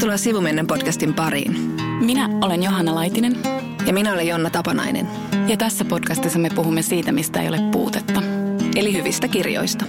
Tervetuloa Sivumennen podcastin pariin. Minä olen Johanna Laitinen. Ja minä olen Jonna Tapanainen. Ja tässä podcastissa me puhumme siitä, mistä ei ole puutetta. Eli hyvistä kirjoista.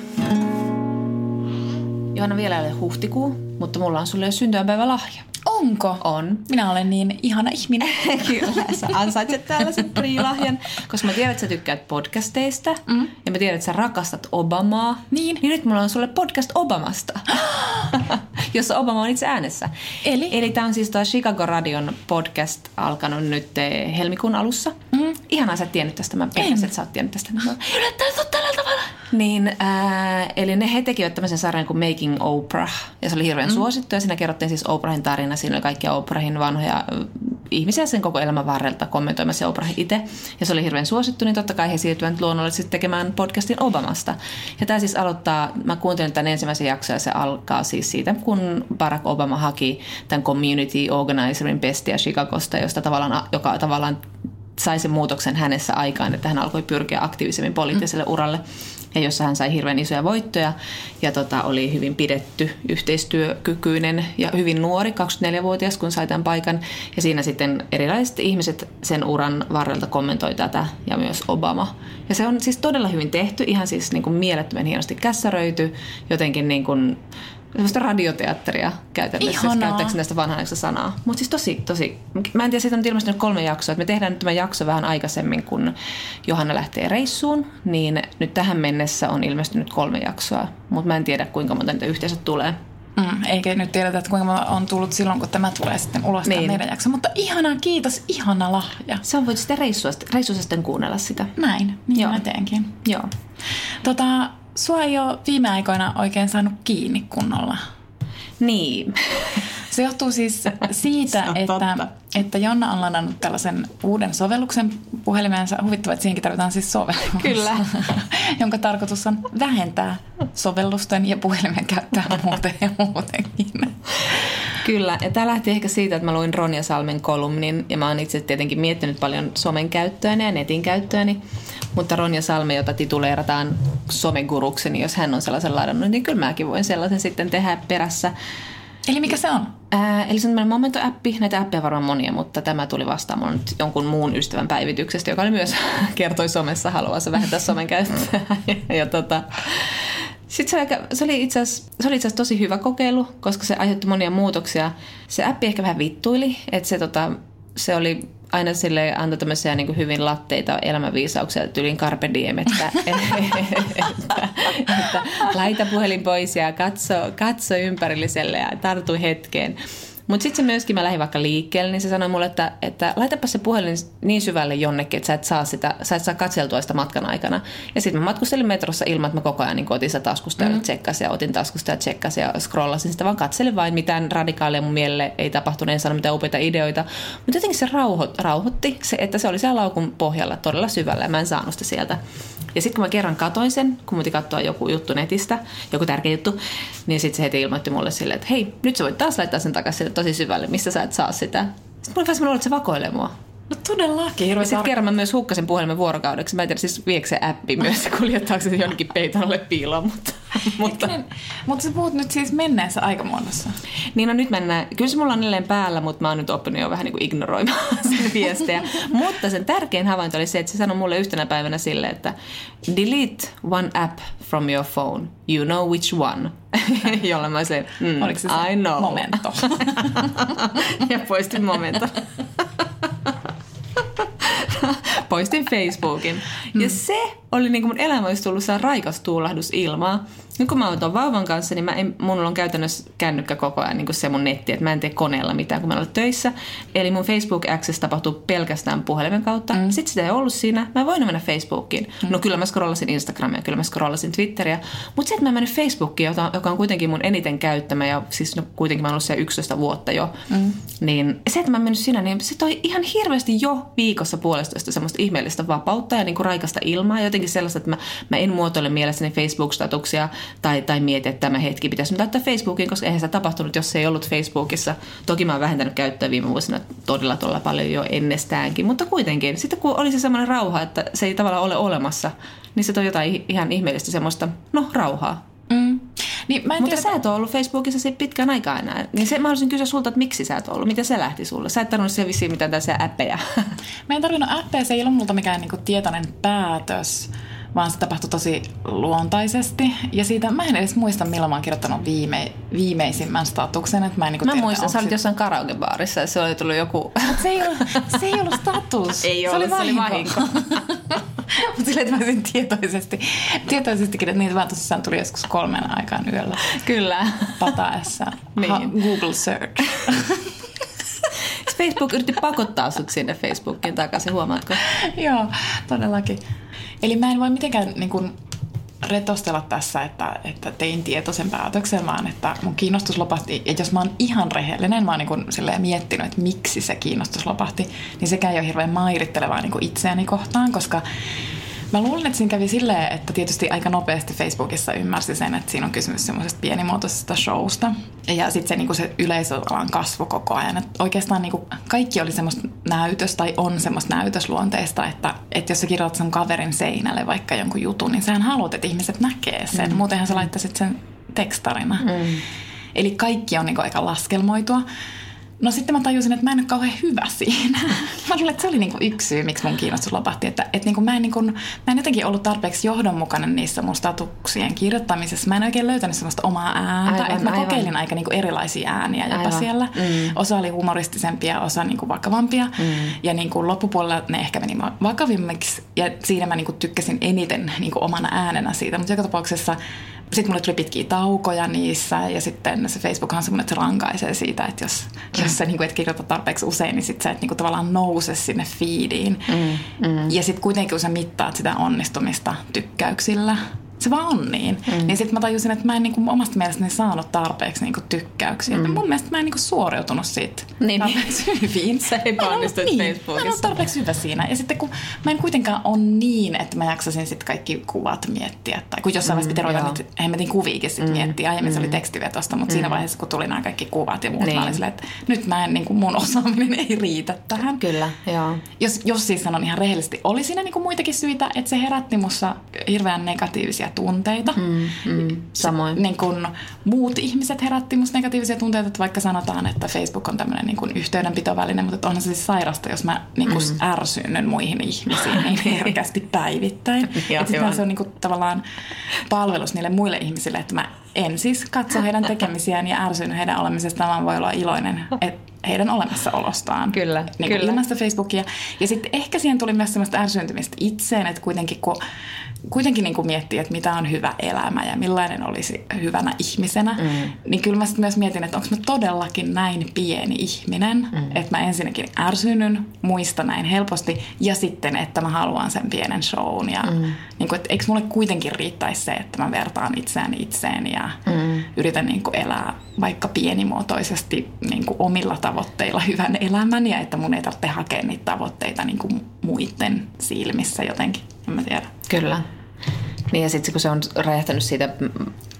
Johanna vielä ei ole huhtikuu, mutta mulla on sulle jo syntymäpäivä lahja. Onko? On. Minä olen niin ihana ihminen. Kyllä, sä ansaitset tällaisen priilahjan, koska mä tiedän, että sä tykkäät podcasteista mm. ja mä tiedän, että sä rakastat Obamaa. Niin. Niin nyt mulla on sulle podcast Obamasta, jossa Obama on itse äänessä. Eli? Eli tää on siis tuo Chicago Radion podcast alkanut nyt eh, helmikuun alussa. Mm. Ihanaa sä et tiennyt tästä, mä pelkäsin, että sä oot tiennyt tästä. Yllättäen tällä tavalla. Niin, ää, eli ne he tekivät tämmöisen sarjan kuin Making Oprah, ja se oli hirveän mm. suosittu, ja siinä kerrottiin siis Oprahin tarina, siinä oli kaikkia Oprahin vanhoja äh, ihmisiä sen koko elämän varrelta kommentoimassa Oprah itse, ja se oli hirveän suosittu, niin totta kai he siirtyivät luonnollisesti tekemään podcastin Obamasta. Ja tämä siis aloittaa, mä kuuntelin tämän ensimmäisen jakson, ja se alkaa siis siitä, kun Barack Obama haki tämän community organizerin pestiä Chicagosta, josta tavallaan, joka tavallaan sai sen muutoksen hänessä aikaan, että hän alkoi pyrkiä aktiivisemmin poliittiselle uralle ja jossa hän sai hirveän isoja voittoja ja tota, oli hyvin pidetty, yhteistyökykyinen ja hyvin nuori, 24-vuotias, kun sai tämän paikan. Ja siinä sitten erilaiset ihmiset sen uran varrelta kommentoi tätä ja myös Obama. Ja se on siis todella hyvin tehty, ihan siis niin kuin mielettömän hienosti kässäröity, jotenkin niin kuin semmoista radioteatteria käytännössä, Ihanaa. käyttääkö näistä vanhanaikaista sanaa. Mutta siis tosi, tosi, mä en tiedä, siitä on nyt ilmestynyt kolme jaksoa, että me tehdään nyt tämä jakso vähän aikaisemmin, kun Johanna lähtee reissuun, niin nyt tähän mennessä on ilmestynyt kolme jaksoa, mutta mä en tiedä, kuinka monta niitä yhteensä tulee. Mm, eikä nyt tiedetä, että kuinka monta on tullut silloin, kun tämä tulee sitten ulos niin. meidän jakso. Mutta ihanaa, kiitos, ihana lahja. Sä voit sitten reissussa sitten kuunnella sitä. Näin, niin Joo. mä teenkin. Joo. Tota, sua ei ole viime aikoina oikein saanut kiinni kunnolla. Niin. Se johtuu siis siitä, että, että Jonna on ladannut tällaisen uuden sovelluksen puhelimeensa. Huvittavaa, että siihenkin tarvitaan siis sovellus. Kyllä. jonka tarkoitus on vähentää sovellusten ja puhelimen käyttöä muuten ja muutenkin. Kyllä, ja tämä lähti ehkä siitä, että mä luin Ronja Salmen kolumnin, ja mä oon itse tietenkin miettinyt paljon somen käyttöäni ja netin käyttöäni, mutta Ronja Salme, jota tituleerataan somegurukseni, jos hän on sellaisen ladannut, niin kyllä mäkin voin sellaisen sitten tehdä perässä. Eli mikä se on? Ää, eli se on Momento-appi. Näitä appeja varmaan monia, mutta tämä tuli vastaan mun nyt jonkun muun ystävän päivityksestä, joka oli myös kertoi somessa haluaisi vähentää somen käyttöä. ja, ja tota, sitten se, aika, se oli itse asiassa tosi hyvä kokeilu, koska se aiheutti monia muutoksia. Se appi ehkä vähän vittuili, että se, tota, se oli aina sille antoi tämmöisiä niin hyvin latteita elämänviisauksia tyylin carpe diem, että, että, että, laita puhelin pois ja katso, katso ympärilliselle ja tartu hetkeen. Mutta sitten se myöskin, mä lähdin vaikka liikkeelle, niin se sanoi mulle, että, että laitapa se puhelin niin syvälle jonnekin, että sä et saa, sitä, sä et saa katseltua sitä matkan aikana. Ja sitten mä matkustelin metrossa ilman, että mä koko ajan niin otin sitä taskusta mm. ja tsekkasin ja otin taskusta ja tsekkasin ja scrollasin sitä, vaan katselin vain mitään radikaalia mun mielelle ei tapahtunut, en saanut mitään upeita ideoita. Mutta jotenkin se rauho, rauhoitti, se, että se oli siellä laukun pohjalla todella syvällä ja mä en saanut sitä sieltä. Ja sitten kun mä kerran katoin sen, kun muutin katsoa joku juttu netistä, joku tärkeä juttu, niin sitten se heti ilmoitti mulle silleen, että hei, nyt sä voit taas laittaa sen takaisin tosi syvälle, missä sä et saa sitä. Sitten mulla oli vähän että se vakoilee mua. No todellakin. Ja sitten kerran mä myös hukkasin puhelimen vuorokaudeksi. Mä en tiedä siis viekö se appi myös, kuljettaako se jonnekin peitolle piiloon, mutta... mutta... Niin, mutta sä puhut nyt siis menneessä aikamuodossa. Niin no nyt mennään, kyllä se mulla on edelleen päällä, mutta mä oon nyt oppinut jo vähän niin kuin ignoroimaan sen viestejä. mutta sen tärkein havainto oli se, että se sanoi mulle yhtenä päivänä sille, että delete one app from your phone. You know which one. Jolla mä se, mm, Oliko se, se I know. momento? ja poistin momento poistin Facebookin. Mm. Ja se oli niin kuin mun elämä olisi tullut raikas tuulahdus ilmaa. Nyt kun mä oon tuon vauvan kanssa, niin mä en, mun on käytännössä kännykkä koko ajan niin kuin se mun netti, että mä en tee koneella mitään, kun mä olen töissä. Eli mun Facebook Access tapahtuu pelkästään puhelimen kautta. Mm. Sitten sitä ei ollut siinä. Mä voin mennä Facebookiin. Mm. No kyllä mä scrollasin Instagramia, kyllä mä scrollasin Twitteriä. Mutta se, että mä menin Facebookiin, jota, joka on kuitenkin mun eniten käyttämä ja siis no, kuitenkin mä oon ollut siellä 11 vuotta jo, mm. niin se, että mä mennyt siinä, niin se toi ihan hirveästi jo viikossa puolesta semmoista ihmeellistä vapautta ja niin kuin raikasta ilmaa. Jotenkin sellaista, että mä, mä en muotoile mielessäni Facebook-statuksia tai, tai mieti, että tämä hetki pitäisi laittaa Facebookiin, koska eihän se tapahtunut, jos se ei ollut Facebookissa. Toki mä oon vähentänyt käyttöä viime vuosina todella todella paljon jo ennestäänkin, mutta kuitenkin. Sitten kun oli se semmoinen rauha, että se ei tavallaan ole olemassa, niin se toi jotain ihan ihmeellistä semmoista, no rauhaa. Mm. Niin, mä en Mutta tiedä, sä et ole ollut Facebookissa sit pitkään aikaa enää. Niin se, mä haluaisin kysyä sulta, että miksi sä et ollut? Miten se lähti sulle? Sä et tarvinnut siellä vissiin mitään tällaisia appeja. Mä en tarvinnut appia, se ei ollut multa mikään niinku tietoinen päätös, vaan se tapahtui tosi luontaisesti. Ja siitä mä en edes muista, milloin mä oon kirjoittanut viime, viimeisimmän statuksen. Että mä en niinku Mä tiedä, muistan, sä olit sit- jossain karaokebaarissa ja se oli tullut joku... Se ei ollut, se ei ollut status. Ei ollut, se oli vahinko. Mutta silleen, että mä olisin tietoisesti, tietoisestikin, että niitä vaan tosissaan tuli joskus kolmen aikaan yöllä Kyllä. pataessa. Niin. Ha- Google search. Facebook yritti pakottaa sut sinne Facebookiin takaisin, huomaatko? Joo, todellakin. Eli mä en voi mitenkään niin kuin, retostella tässä, että, että tein tietoisen päätöksen, vaan että mun kiinnostus lopahti. Ja jos mä oon ihan rehellinen, mä oon niin kuin, miettinyt, että miksi se kiinnostus lopahti, niin sekään ei ole hirveän mairittelevaa niin itseäni kohtaan, koska Mä luulen, että siinä kävi silleen, että tietysti aika nopeasti Facebookissa ymmärsi sen, että siinä on kysymys semmoisesta pienimuotoisesta showsta. Ja sitten se, niinku se yleisöalan kasvu koko ajan. Et oikeastaan niinku kaikki oli semmoista näytös tai on semmoista näytösluonteista, että, että jos sä kirjoitat sun kaverin seinälle vaikka jonkun jutun, niin sähän haluat, että ihmiset näkee sen. Mm. Muutenhan sä laittaisit sen tekstarina. Mm. Eli kaikki on niinku aika laskelmoitua. No sitten mä tajusin, että mä en ole kauhean hyvä siinä. Mä luulen, että se oli niinku yksi syy, miksi mun kiinnostus lopahti. Että, että niinku mä, en niinku, mä en jotenkin ollut tarpeeksi johdonmukainen niissä mun statuksien kirjoittamisessa. Mä en oikein löytänyt semmoista omaa ääntä. Aivan, että mä aivan. kokeilin aika niinku erilaisia ääniä jopa Aivan. siellä. Mm. Osa oli humoristisempia, osa niinku vakavampia. Mm. Ja niinku loppupuolella ne ehkä meni vakavimmiksi. Ja siinä mä niinku tykkäsin eniten niinku omana äänenä siitä. Mutta joka tapauksessa sitten mulle tuli pitkiä taukoja niissä ja sitten se Facebook on semmoinen, että se rankaisee siitä, että jos, mm. jos sä niinku et kirjoita tarpeeksi usein, niin sitten sä et niinku tavallaan nouse sinne feediin. Mm, mm. Ja sitten kuitenkin kun sä mittaat sitä onnistumista tykkäyksillä, se vaan on niin. Mm. Niin sitten mä tajusin, että mä en niinku omasta mielestäni saanut tarpeeksi niinku tykkäyksiä. Mm. Mun mielestä mä en niinku suoriutunut siitä Niin. tarpeeksi hyvin. Sä epäonnistuit niin, Mä en Facebookissa. ollut tarpeeksi hyvä siinä. Ja sitten kun mä en kuitenkaan ole niin, että mä jaksasin sitten kaikki kuvat miettiä. Tai kun jossain vaiheessa piti ruveta nyt hemmetin kuviikin sitten miettiä. Aiemmin se oli tekstivetosta, mutta siinä vaiheessa kun tuli nämä kaikki kuvat ja muut, Niin. mä olin silleen, että nyt mä en, niin kuin mun osaaminen ei riitä tähän. Kyllä, joo. Jos, jos siis sanon ihan rehellisesti, oli siinä niin kuin muitakin syitä, että se herätti mussa hirveän negatiivisia tunteita. Mm, mm, samoin. Niin kuin muut ihmiset herätti musta negatiivisia tunteita, että vaikka sanotaan, että Facebook on tämmöinen niin kuin yhteydenpitoväline, mutta että onhan se siis sairasta, jos mä niin mm. ärsynnyn muihin ihmisiin niin herkästi päivittäin. Että se on niin tavallaan palvelus niille muille ihmisille, että mä en siis katso heidän tekemisiään ja ärsyn heidän olemisestaan, vaan voi olla iloinen et, heidän olemassaolostaan. Kyllä, niin kyllä. ilman sitä Facebookia. Ja sitten ehkä siihen tuli myös semmoista ärsyyntymistä itseen, että kuitenkin kun kuitenkin niin kuin miettii, että mitä on hyvä elämä ja millainen olisi hyvänä ihmisenä, mm. niin kyllä mä sitten myös mietin, että onko mä todellakin näin pieni ihminen, mm. että mä ensinnäkin ärsynyn muista näin helposti ja sitten, että mä haluan sen pienen shown ja mm. niin kuin, että eikö mulle kuitenkin riittäisi se, että mä vertaan itseäni itseen ja mm. yritän niin kuin elää vaikka pienimuotoisesti niin kuin omilla tavoitteilla hyvän elämän ja että mun ei tarvitse hakea niitä tavoitteita niin kuin muiden silmissä jotenkin, en mä tiedä. Kyllä. Niin ja sitten kun se on räjähtänyt siitä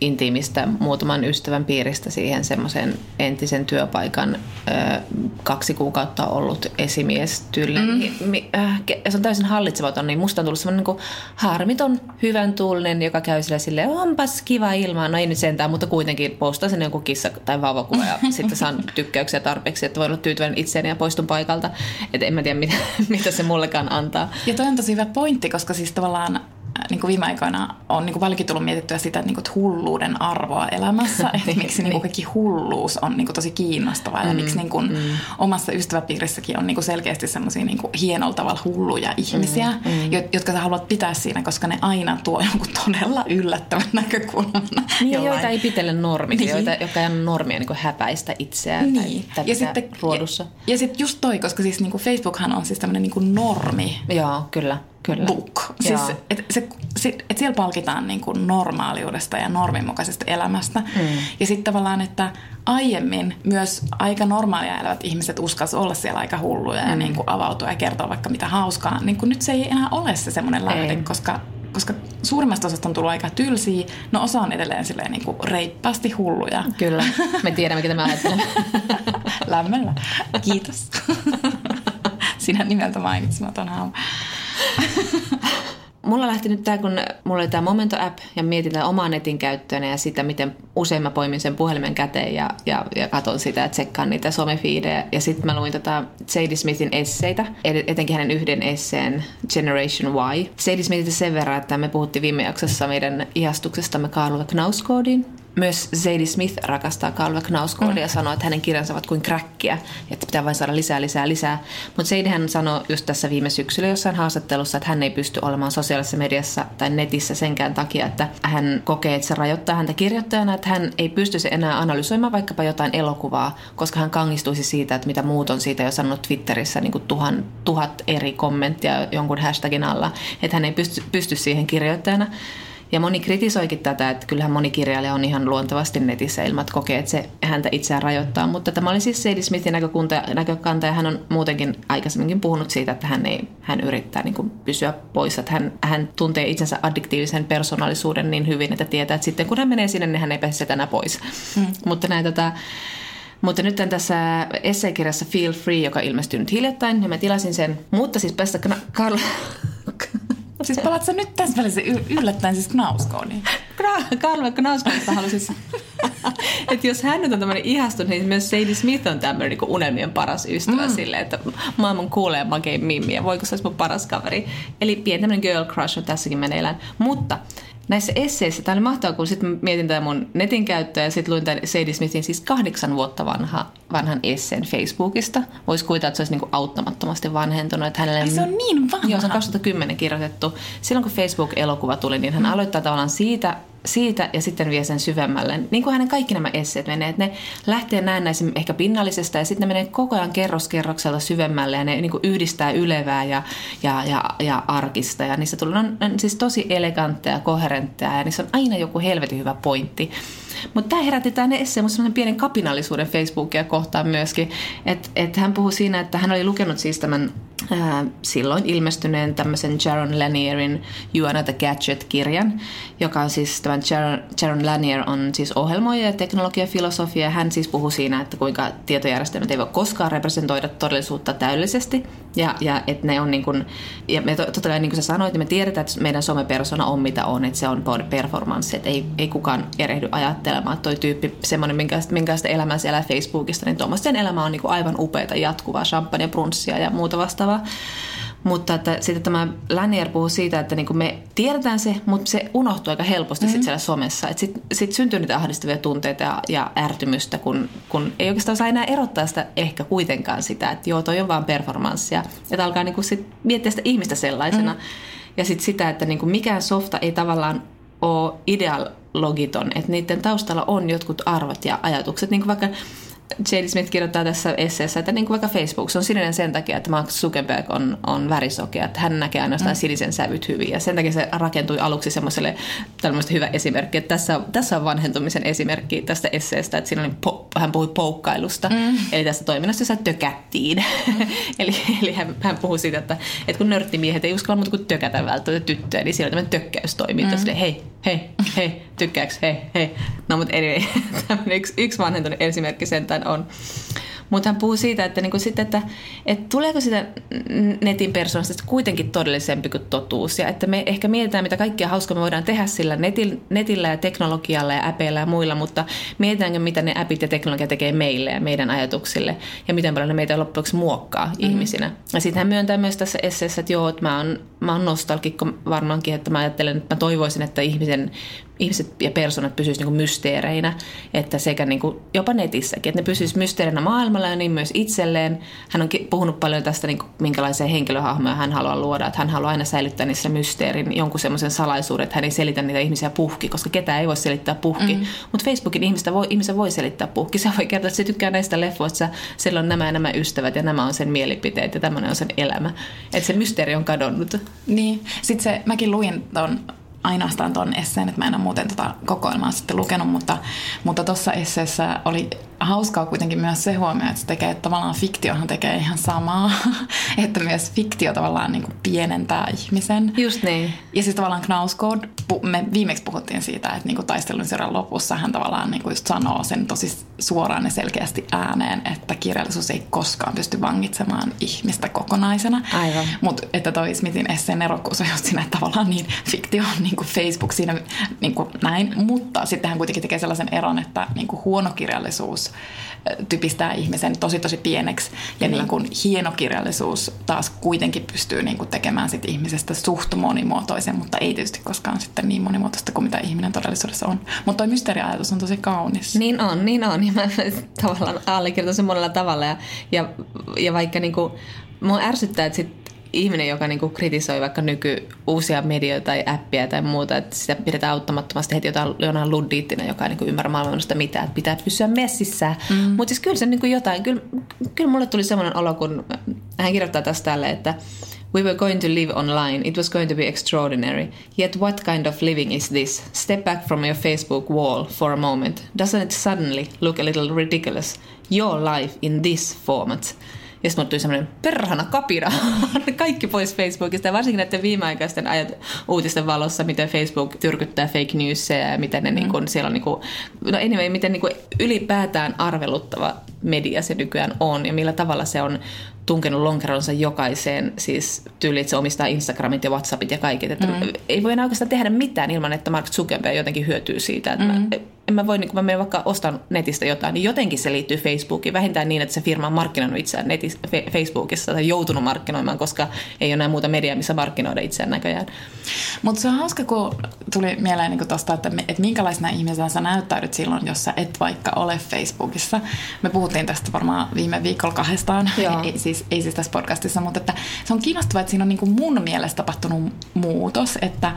intiimistä muutaman ystävän piiristä siihen semmoisen entisen työpaikan ö, kaksi kuukautta ollut esimies tyyli, mm. niin mi- äh, se on täysin hallitsematon, niin musta on tullut semmoinen niin harmiton, hyvän tuulinen, joka käy sille silleen, onpas kiva ilmaa, no ei nyt sentään, mutta kuitenkin postaa sen jonkun kissa tai vauvakuva ja sitten saan tykkäyksiä tarpeeksi, että voin olla tyytyväinen itseäni ja poistun paikalta. Että en mä tiedä, mitä, mitä se mullekaan antaa. Ja toi on tosi hyvä pointti, koska siis tavallaan niin kuin viime aikoina on niin kuin paljonkin tullut mietittyä sitä, että, niin kuin, että hulluuden arvoa elämässä, että miksi niin kuin kaikki hulluus on niin kuin tosi kiinnostavaa ja miksi niin kuin omassa ystäväpiirissäkin on niin kuin selkeästi semmoisia niin hienolla tavalla hulluja ihmisiä, jo- jotka sä haluat pitää siinä, koska ne aina tuo jonkun todella yllättävän näkökulman. Niin, jollain- joita ei pitele normit, Niin. niin. joita, jotka ei anna normia niin häpäistä itseään Niin. tai, tai ja sitten, ruodussa. Ja, ja sitten just toi, koska siis niin kuin Facebookhan on siis tämmöinen niin normi Joo, kyllä. Kyllä. book. Siis, et, se, et siellä palkitaan niin kuin normaaliudesta ja norminmukaisesta elämästä. Mm. Ja sitten tavallaan, että aiemmin myös aika normaalia elävät ihmiset uskalsi olla siellä aika hulluja ja niin kuin avautua ja kertoa vaikka mitä hauskaa. Niin kuin nyt se ei enää ole se semmoinen lähde, koska koska suurimmasta osasta on tullut aika tylsiä, no osa on edelleen silleen niin kuin reippaasti hulluja. Kyllä, me tiedämme, mitä mä ajattelen. Lämmöllä. Kiitos. Sinä nimeltä mainitsematon haamu. mulla lähti nyt tämä, kun mulla oli tämä Momento-app ja mietin omaa netin käyttöön ja sitä, miten usein mä poimin sen puhelimen käteen ja, ja, ja katon sitä, että tsekkaan niitä somefiidejä. Ja sitten mä luin tota Sadie Smithin esseitä, etenkin hänen yhden esseen Generation Y. Sadie Smithistä sen verran, että me puhuttiin viime jaksossa meidän ihastuksestamme Karl Knauskoodiin, myös Zadie Smith rakastaa Calvin Knauskoodia mm. ja sanoo, että hänen kirjansa ovat kuin kräkkiä, että pitää vain saada lisää, lisää, lisää. Mutta Zadie hän sanoi just tässä viime syksyllä jossain haastattelussa, että hän ei pysty olemaan sosiaalisessa mediassa tai netissä senkään takia, että hän kokee, että se rajoittaa häntä kirjoittajana, että hän ei pysty se enää analysoimaan vaikkapa jotain elokuvaa, koska hän kangistuisi siitä, että mitä muut on siitä jo sanonut Twitterissä niin kuin tuhan, tuhat eri kommenttia jonkun hashtagin alla, että hän ei pysty, pysty siihen kirjoittajana. Ja moni kritisoikin tätä, että kyllähän moni kirjailija on ihan luontevasti netissä ilmat kokee, että se häntä itseään rajoittaa. Mutta tämä oli siis Sadie Smithin näkökunta, näkökanta ja hän on muutenkin aikaisemminkin puhunut siitä, että hän, ei, hän yrittää niin kuin pysyä pois. Että hän, hän tuntee itsensä addiktiivisen persoonallisuuden niin hyvin, että tietää, että sitten kun hän menee sinne, niin hän ei pääse sitä enää pois. Mm. Mutta näin tota, mutta nyt tässä esseekirjassa Feel Free, joka ilmestyi nyt hiljattain, ja mä tilasin sen. Mutta siis päästä Karl... Siis palat sä nyt tässä välissä yllättäen siis Knauskooniin? Karlo Knauskoonista halusin että jos hän nyt on tämmöinen ihastunut, niin myös Sadie Smith on tämmöinen niin unelmien paras ystävä mm. sille, että maailman kuulee makein mimmi ja voiko se olisi mun paras kaveri. Eli pieni tämmöinen girl crush on tässäkin meneillään. Mutta näissä esseissä, tämä oli mahtavaa, kun sitten mietin tätä mun netin käyttöä ja sitten luin tämän Sadie Smithin siis kahdeksan vuotta vanha, vanhan esseen Facebookista. Voisi kuvitella, että se olisi niinku auttamattomasti vanhentunut. Että hänelle, se on niin vanha? Joo, se on 2010 kirjoitettu. Silloin kun Facebook-elokuva tuli, niin hän mm. aloittaa tavallaan siitä siitä ja sitten vie sen syvemmälle. Niin kuin hänen kaikki nämä esseet menee, että ne lähtee näennäisen ehkä pinnallisesta ja sitten ne menee koko ajan kerroskerrokselta syvemmälle ja ne niin kuin yhdistää ylevää ja, ja, ja, ja arkista. Ja niissä tulee, on, on siis tosi elegantteja, koherentteja ja niissä on aina joku helvetin hyvä pointti. Mutta tämä herätti tämä esse semmoinen pienen kapinallisuuden Facebookia kohtaan myöskin. Että et hän puhui siinä, että hän oli lukenut siis tämän ää, silloin ilmestyneen tämmöisen Jaron Lannierin You Are Not a Gadget-kirjan, joka on siis tämän Jaron, Jaron Lanier on siis ohjelmoija ja teknologiafilosofia. Hän siis puhuu siinä, että kuinka tietojärjestelmät ei voi koskaan representoida todellisuutta täydellisesti. Ja, ja että ne on niin kuin, ja me to, totta kai niin kuin sä sanoit, niin me tiedetään, että meidän somepersona on mitä on, että se on performance, että ei, ei kukaan erehdy ajattelemaan, että toi tyyppi, semmoinen, minkälaista, minkälaista elämää siellä Facebookista, niin tuommoisten elämä on niin kuin aivan upeita, jatkuvaa champagne, brunssia ja muuta vastaavaa. Mutta että sitten tämä Lanier puhuu siitä, että niin me tiedetään se, mutta se unohtuu aika helposti mm-hmm. sit siellä somessa. Sitten sit syntyy niitä ahdistavia tunteita ja, ja ärtymystä, kun, kun ei oikeastaan saa enää erottaa sitä ehkä kuitenkaan sitä, että joo, toi on vaan performanssia. Että alkaa niin sit miettiä sitä ihmistä sellaisena. Mm-hmm. Ja sitten sitä, että niin mikään softa ei tavallaan ole ideologiton, että niiden taustalla on jotkut arvot ja ajatukset. Niin kuin vaikka J.D. Smith kirjoittaa tässä esseessä, että niin kuin vaikka Facebook, se on sininen sen takia, että Mark Zuckerberg on, on värisokea, että hän näkee ainoastaan mm. sinisen sävyt hyvin. Ja sen takia se rakentui aluksi semmoiselle tämmöistä hyvä esimerkki, että tässä, tässä on vanhentumisen esimerkki tästä esseestä, että siinä oli po, hän puhui poukkailusta, mm. eli tästä toiminnasta, jossa tökättiin. Mm. eli eli hän, hän puhui siitä, että, että kun nörttimiehet ei uskalla muuta kuin tökätä välttämättä tyttöjä, niin siellä on tämmöinen tökkäystoiminta, mm. hei, hei, hei, tykkääks, hei, hei. No mutta anyway, tämmöinen yksi, yksi vanhentunut esimerkki sentään on. Mutta hän puhuu siitä, että, niin kuin sitten, että, että tuleeko sitä netin persoonasta kuitenkin todellisempi kuin totuus. Ja että me ehkä mietitään, mitä kaikkea hauskaa me voidaan tehdä sillä netillä ja teknologialla ja äpeillä ja muilla, mutta mietitäänkö, mitä ne appit ja teknologia tekee meille ja meidän ajatuksille ja miten paljon ne meitä loppujen muokkaa mm. ihmisinä. Ja sitten hän myöntää myös tässä esseessä, että joo, että mä oon, mä oon nostalgikko varmaankin, että mä ajattelen, että mä toivoisin, että ihmisen ihmiset ja persoonat pysyisivät niin mysteereinä, että sekä niin kuin jopa netissäkin, että ne pysyisivät mysteerinä maailmalla ja niin myös itselleen. Hän on puhunut paljon tästä, niin kuin, minkälaisia henkilöhahmoja hän haluaa luoda, että hän haluaa aina säilyttää niissä mysteerin, jonkun semmoisen salaisuuden, että hän ei selitä niitä ihmisiä puhki, koska ketään ei voi selittää puhki. Mm. Mutta Facebookin ihmistä voi, ihmisen voi selittää puhki. Se voi kertoa, että se tykkää näistä leffoista, sillä on nämä ja nämä ystävät ja nämä on sen mielipiteet ja tämmöinen on sen elämä. Että se mysteeri on kadonnut. Niin, sitten se, mäkin luin ton ainoastaan ton esseen, että mä en ole muuten tota kokoelmaa sitten lukenut, mutta mutta tuossa esseessä oli hauskaa kuitenkin myös se huomio, että se tekee, että tavallaan fiktiohan tekee ihan samaa, että myös fiktio tavallaan niin kuin pienentää ihmisen. Just niin. Ja siis tavallaan Knausgård, me viimeksi puhuttiin siitä, että niin kuin taistelun seuran lopussa hän tavallaan niin kuin just sanoo sen tosi suoraan ja selkeästi ääneen, että kirjallisuus ei koskaan pysty vangitsemaan ihmistä kokonaisena. Aivan. Mutta että toi Smithin esseen erokkuus on just siinä, että tavallaan niin fiktio on niin kuin Facebook siinä niin kuin näin, mutta sitten hän kuitenkin tekee sellaisen eron, että niin kuin huono kirjallisuus typistää ihmisen tosi tosi pieneksi ja niin kuin hieno kirjallisuus taas kuitenkin pystyy niin kuin tekemään sit ihmisestä suht monimuotoisen, mutta ei tietysti koskaan sitten niin monimuotoista kuin mitä ihminen todellisuudessa on. Mutta toi mysteeriajatus on tosi kaunis. Niin on, niin on. Ja mä tavallaan allekirjoitan sen monella tavalla. Ja, ja, ja vaikka niinku, mua ärsyttää, että sit ihminen, joka niinku kritisoi vaikka nyky uusia medioita tai appia tai muuta, että sitä pidetään auttamattomasti heti jotain, jonain luddiittina, joka ei niinku ymmärrä maailmasta mitään, että pitää pysyä messissä. Mm. Mutta siis kyllä se niinku jotain, kyllä, kyllä mulle tuli semmoinen olo, kun hän kirjoittaa tästä tälle, että We were going to live online. It was going to be extraordinary. Yet what kind of living is this? Step back from your Facebook wall for a moment. Doesn't it suddenly look a little ridiculous? Your life in this format. Ja sitten tuli semmoinen perhana kapina. Kaikki pois Facebookista ja varsinkin näiden viimeaikaisten ajat, uutisten valossa, miten Facebook tyrkyttää fake newsia ja miten ne mm. niin kun, siellä on niin kun, no anyway, miten niin kun ylipäätään arveluttava media se nykyään on ja millä tavalla se on tunkenut lonkeronsa jokaiseen, siis tyyli, että se omistaa Instagramit ja Whatsappit ja kaiket. Että mm. Ei voi enää oikeastaan tehdä mitään ilman, että Mark Zuckerberg jotenkin hyötyy siitä. Että mm. mä, en mä voi, niin kun mä menen vaikka ostan netistä jotain, niin jotenkin se liittyy Facebookiin. Vähintään niin, että se firma on markkinoinut itseään netis, Facebookissa tai joutunut markkinoimaan, koska ei ole enää muuta mediaa, missä markkinoida itseään näköjään. Mutta se on hauska, kun tuli mieleen niin tuosta, että, että minkälaisena ihmisenä sä näyttäydyt silloin, jos sä et vaikka ole Facebookissa. Me puhuttiin tästä varmaan viime viikolla kahdestaan, ei, siis, ei siis tässä podcastissa, mutta että se on kiinnostavaa, että siinä on niin kuin mun mielestä tapahtunut muutos, että,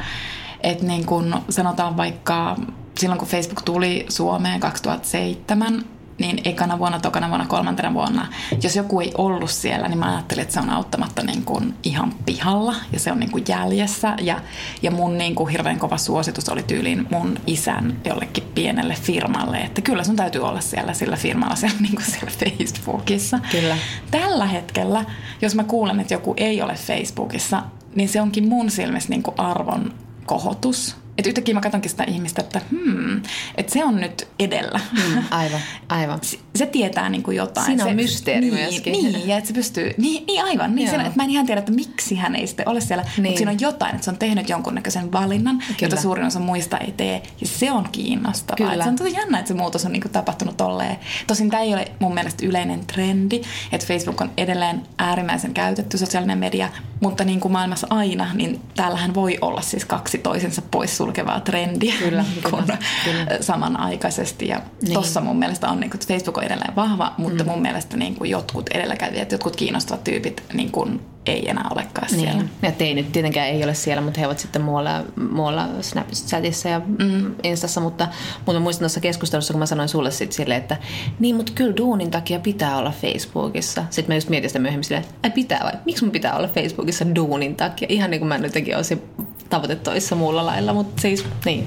että niin kuin sanotaan vaikka silloin kun Facebook tuli Suomeen 2007, niin ekana vuonna, tokana vuonna, kolmantena vuonna, jos joku ei ollut siellä, niin mä ajattelin, että se on auttamatta niin kuin ihan pihalla ja se on niin kuin jäljessä. Ja, ja mun niin kuin hirveän kova suositus oli tyyliin mun isän jollekin pienelle firmalle, että kyllä sun täytyy olla siellä sillä firmalla siellä, niin kuin siellä Facebookissa. Kyllä. Tällä hetkellä, jos mä kuulen, että joku ei ole Facebookissa, niin se onkin mun silmissä niin kuin arvon kohotus että yhtäkkiä mä katsonkin sitä ihmistä, että hmm, että se on nyt edellä. Mm, aivan, aivan. Se, se tietää niin kuin jotain. Siinä se, on mysteeri niin, myöskin. Niin, ja että se pystyy, niin, niin aivan. Niin siinä, että mä en ihan tiedä, että miksi hän ei sitten ole siellä, niin. mutta siinä on jotain, että se on tehnyt jonkunnäköisen valinnan, Kyllä. jota suurin osa muista ei tee. Ja se on kiinnostavaa. Kyllä. Että se on tosi jännä, että se muutos on niin kuin tapahtunut tolleen. Tosin tämä ei ole mun mielestä yleinen trendi, että Facebook on edelleen äärimmäisen käytetty sosiaalinen media, mutta niin kuin maailmassa aina, niin täällähän voi olla siis kaksi toisensa pois sulkevaa trendiä kyllä, kyllä, kyllä. samanaikaisesti. Ja niin. tossa mun mielestä on, niin kuin, Facebook on edelleen vahva, mutta mm. mun mielestä niin kuin jotkut edelläkävijät, jotkut kiinnostavat tyypit niin kuin, ei enää olekaan niin. siellä. Ja teinit tietenkään ei ole siellä, mutta he ovat sitten muualla, muualla Snapchatissa ja mm. Instassa. Mutta, mutta muistan tuossa keskustelussa, kun mä sanoin sulle sitten silleen, että niin, mutta kyllä duunin takia pitää olla Facebookissa. Sitten mä just mietin sitä myöhemmin silleen, että pitää vai? Miksi mun pitää olla Facebookissa duunin takia? Ihan niin kuin mä nyt jotenkin olisin tavoite toissa muulla lailla, mutta siis niin.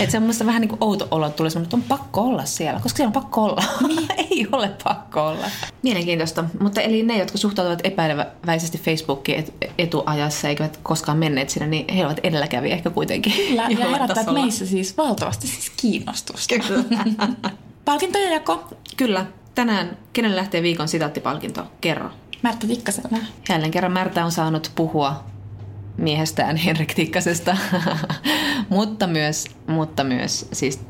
Että se on musta vähän niin kuin outo olo tulee että on pakko olla siellä, koska siellä on pakko olla. Niin. Ei ole pakko olla. Mielenkiintoista. Mutta eli ne, jotka suhtautuvat epäileväisesti Facebookiin etuajassa eikä koskaan menneet sinne, niin he ovat edelläkäviä ehkä kuitenkin. Kyllä, ja herättävät meissä siis valtavasti siis kiinnostusta. Kyllä. Palkintojen jako. Kyllä. Tänään, kenen lähtee viikon sitaattipalkinto? Kerro. Märtä Tikkasella. Jälleen kerran Märtä on saanut puhua miehestään Henrik Tikkasesta, mutta myös, mutta myös siis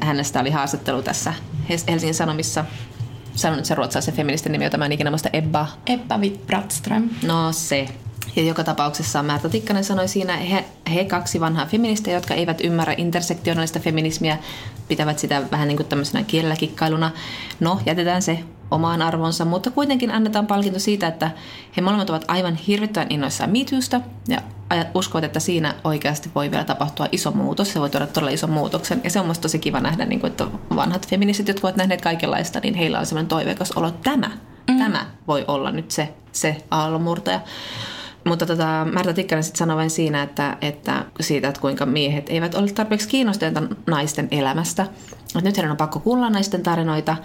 hänestä oli haastattelu tässä Helsingin Sanomissa sanon nyt sen ruotsalaisen feministin nimi, jota mä en ikinä muista, Ebba. Ebba Witt-Brattström. No se. Ja joka tapauksessa Märta Tikkanen sanoi siinä, he, he kaksi vanhaa feministiä, jotka eivät ymmärrä intersektionaalista feminismiä, pitävät sitä vähän niin kuin tämmöisenä kielelläkikkailuna. No, jätetään se omaan arvonsa, mutta kuitenkin annetaan palkinto siitä, että he molemmat ovat aivan hirvittävän innoissaan MeToosta ja uskovat, että siinä oikeasti voi vielä tapahtua iso muutos. Se voi tuoda todella ison muutoksen ja se on musta tosi kiva nähdä, niin kuin, että vanhat feministit, jotka ovat nähneet kaikenlaista, niin heillä on sellainen toiveikas olo, tämä, mm. tämä voi olla nyt se, se aallonmurtaja. Mutta tota, Märta Tikkanen sitten sanoi vain siinä, että, että siitä, että kuinka miehet eivät ole tarpeeksi kiinnostuneita naisten elämästä. Että nyt heidän on pakko kuulla naisten tarinoita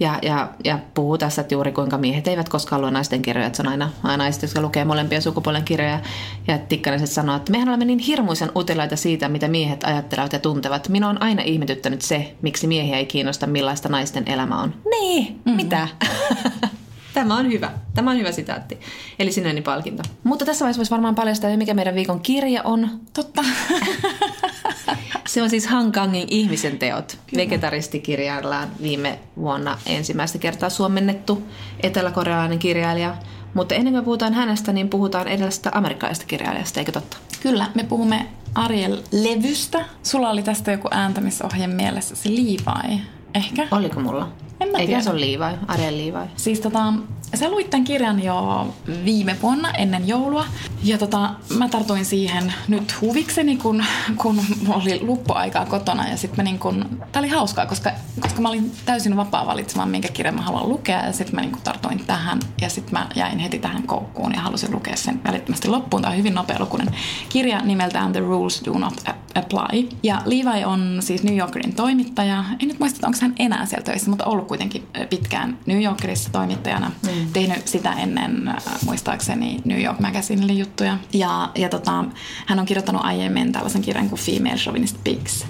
ja, ja, ja puhuu tässä, että juuri kuinka miehet eivät koskaan lue naisten kirjoja. Että se on aina, aina naiset, jotka lukee molempia sukupuolen kirjoja. Ja Tikkanen sitten sanoi, että mehän olemme niin hirmuisen utilaita siitä, mitä miehet ajattelevat ja tuntevat. Minua on aina ihmetyttänyt se, miksi miehiä ei kiinnosta, millaista naisten elämä on. Niin, mm-hmm. mitä? Tämä on hyvä. Tämä on hyvä sitaatti. Eli sinäni palkinto. Mutta tässä vaiheessa voisi varmaan paljastaa, mikä meidän viikon kirja on. Totta. Se on siis Han Kangin Ihmisen teot. Vegetaristikirjaillaan viime vuonna ensimmäistä kertaa suomennettu eteläkorealainen kirjailija. Mutta ennen kuin puhutaan hänestä, niin puhutaan edellisestä amerikkalaisesta kirjailijasta, eikö totta? Kyllä, me puhumme Ariel Levystä. Sulla oli tästä joku ääntämisohje mielessä, se Levi, ehkä? Oliko mulla? En mä Eikä tiedä. se ole Levi, Ariel Levi. Siis tota, sä luit tämän kirjan jo viime vuonna ennen joulua. Ja tota, mä tartuin siihen nyt huvikseni, kun, kun oli luppuaikaa kotona. Ja sitten mä niin kun, tää oli hauskaa, koska, koska mä olin täysin vapaa valitsemaan, minkä kirjan mä haluan lukea. Ja sitten mä niin tartuin tähän. Ja sitten mä jäin heti tähän koukkuun ja halusin lukea sen välittömästi loppuun. Tämä on hyvin nopealukuinen kirja nimeltään The Rules Do Not Apply. Ja Levi on siis New Yorkerin toimittaja. En nyt muista, onko hän enää siellä töissä, mutta ollut kuitenkin pitkään New Yorkerissa toimittajana. Mm. Tehnyt sitä ennen muistaakseni New York Magazinelle juttuja. Ja, ja tota, hän on kirjoittanut aiemmin tällaisen kirjan kuin Female Chauvinist Pigs.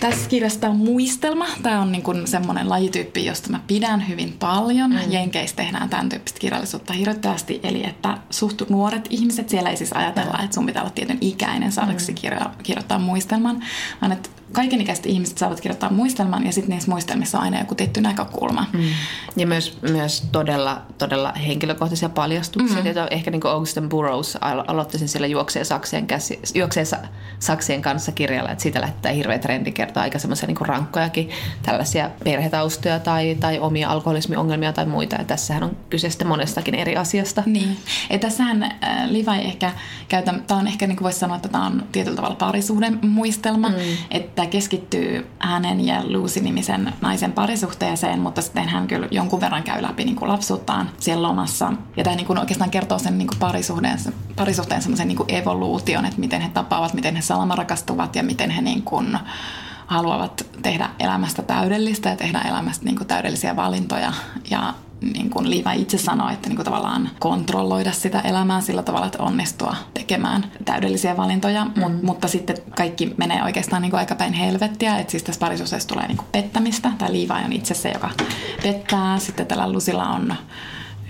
Tässä kirjasta on muistelma. Tämä on niin kuin semmoinen lajityyppi, josta mä pidän hyvin paljon. Mm. Jenkeissä tehdään tämän tyyppistä kirjallisuutta hirveästi. Eli että suht nuoret ihmiset, siellä ei siis ajatella, että sun pitää olla tietyn ikäinen saadaksesi kirjo- kirjoittaa muistelman, vaan että kaikenikäiset ihmiset saavat kirjoittaa muistelman ja sitten niissä muistelmissa on aina joku tietty näkökulma. Mm. Ja myös, myös todella, todella henkilökohtaisia paljastuksia. Mm. Joita ehkä niin kuin Augustin Burroughs alo- aloittaisin siellä juoksee saksien, käsi, juoksee sa- saksien kanssa kirjalla, että siitä lähtee hirveä trendi kertoa aika semmoisia niin rankkojakin tällaisia perhetaustoja tai, tai omia alkoholismiongelmia tai muita. Ja tässähän on kyse sitten monestakin eri asiasta. Niin. Ja tässähän äh, Levi ehkä käytä, tämä on ehkä niin kuin voisi sanoa, että tämä on tietyllä tavalla parisuhden muistelma, mm. että keskittyy hänen ja Lucy-nimisen naisen parisuhteeseen, mutta sitten hän kyllä jonkun verran käy läpi niin kuin lapsuuttaan siellä lomassa. Ja tämä niin kuin oikeastaan kertoo sen niin kuin parisuhteen, parisuhteen semmoisen niin kuin evoluution, että miten he tapaavat, miten he salamarakastuvat ja miten he niin kuin haluavat tehdä elämästä täydellistä ja tehdä elämästä niin kuin täydellisiä valintoja. Ja niin kuin Liiva itse sanoi, että niin kuin tavallaan kontrolloida sitä elämää sillä tavalla, että onnistua tekemään täydellisiä valintoja, mm. Mut, mutta sitten kaikki menee oikeastaan niin kuin aika päin helvettiä, että siis tässä parisuhteessa tulee niin kuin pettämistä, tai Liiva on itse se, joka pettää, sitten tällä Lusilla on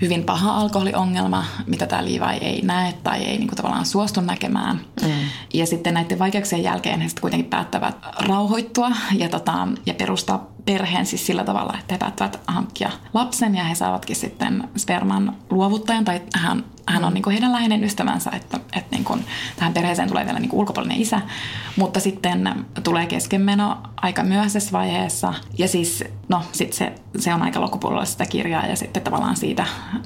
hyvin paha alkoholiongelma, mitä tämä Liiva ei näe tai ei niin kuin tavallaan suostu näkemään. Mm. Ja sitten näiden vaikeuksien jälkeen he sitten kuitenkin päättävät rauhoittua ja, tota, ja perustaa perheen siis sillä tavalla, että he päättävät hankkia lapsen ja he saavatkin sitten sperman luovuttajan tai hän, hän on niin kuin heidän läheinen ystävänsä, että, että niin kuin tähän perheeseen tulee vielä niin kuin ulkopuolinen isä, mutta sitten tulee keskenmeno aika myöhäisessä vaiheessa ja siis no sit se, se on aika loppupuolella sitä kirjaa ja sitten tavallaan siitä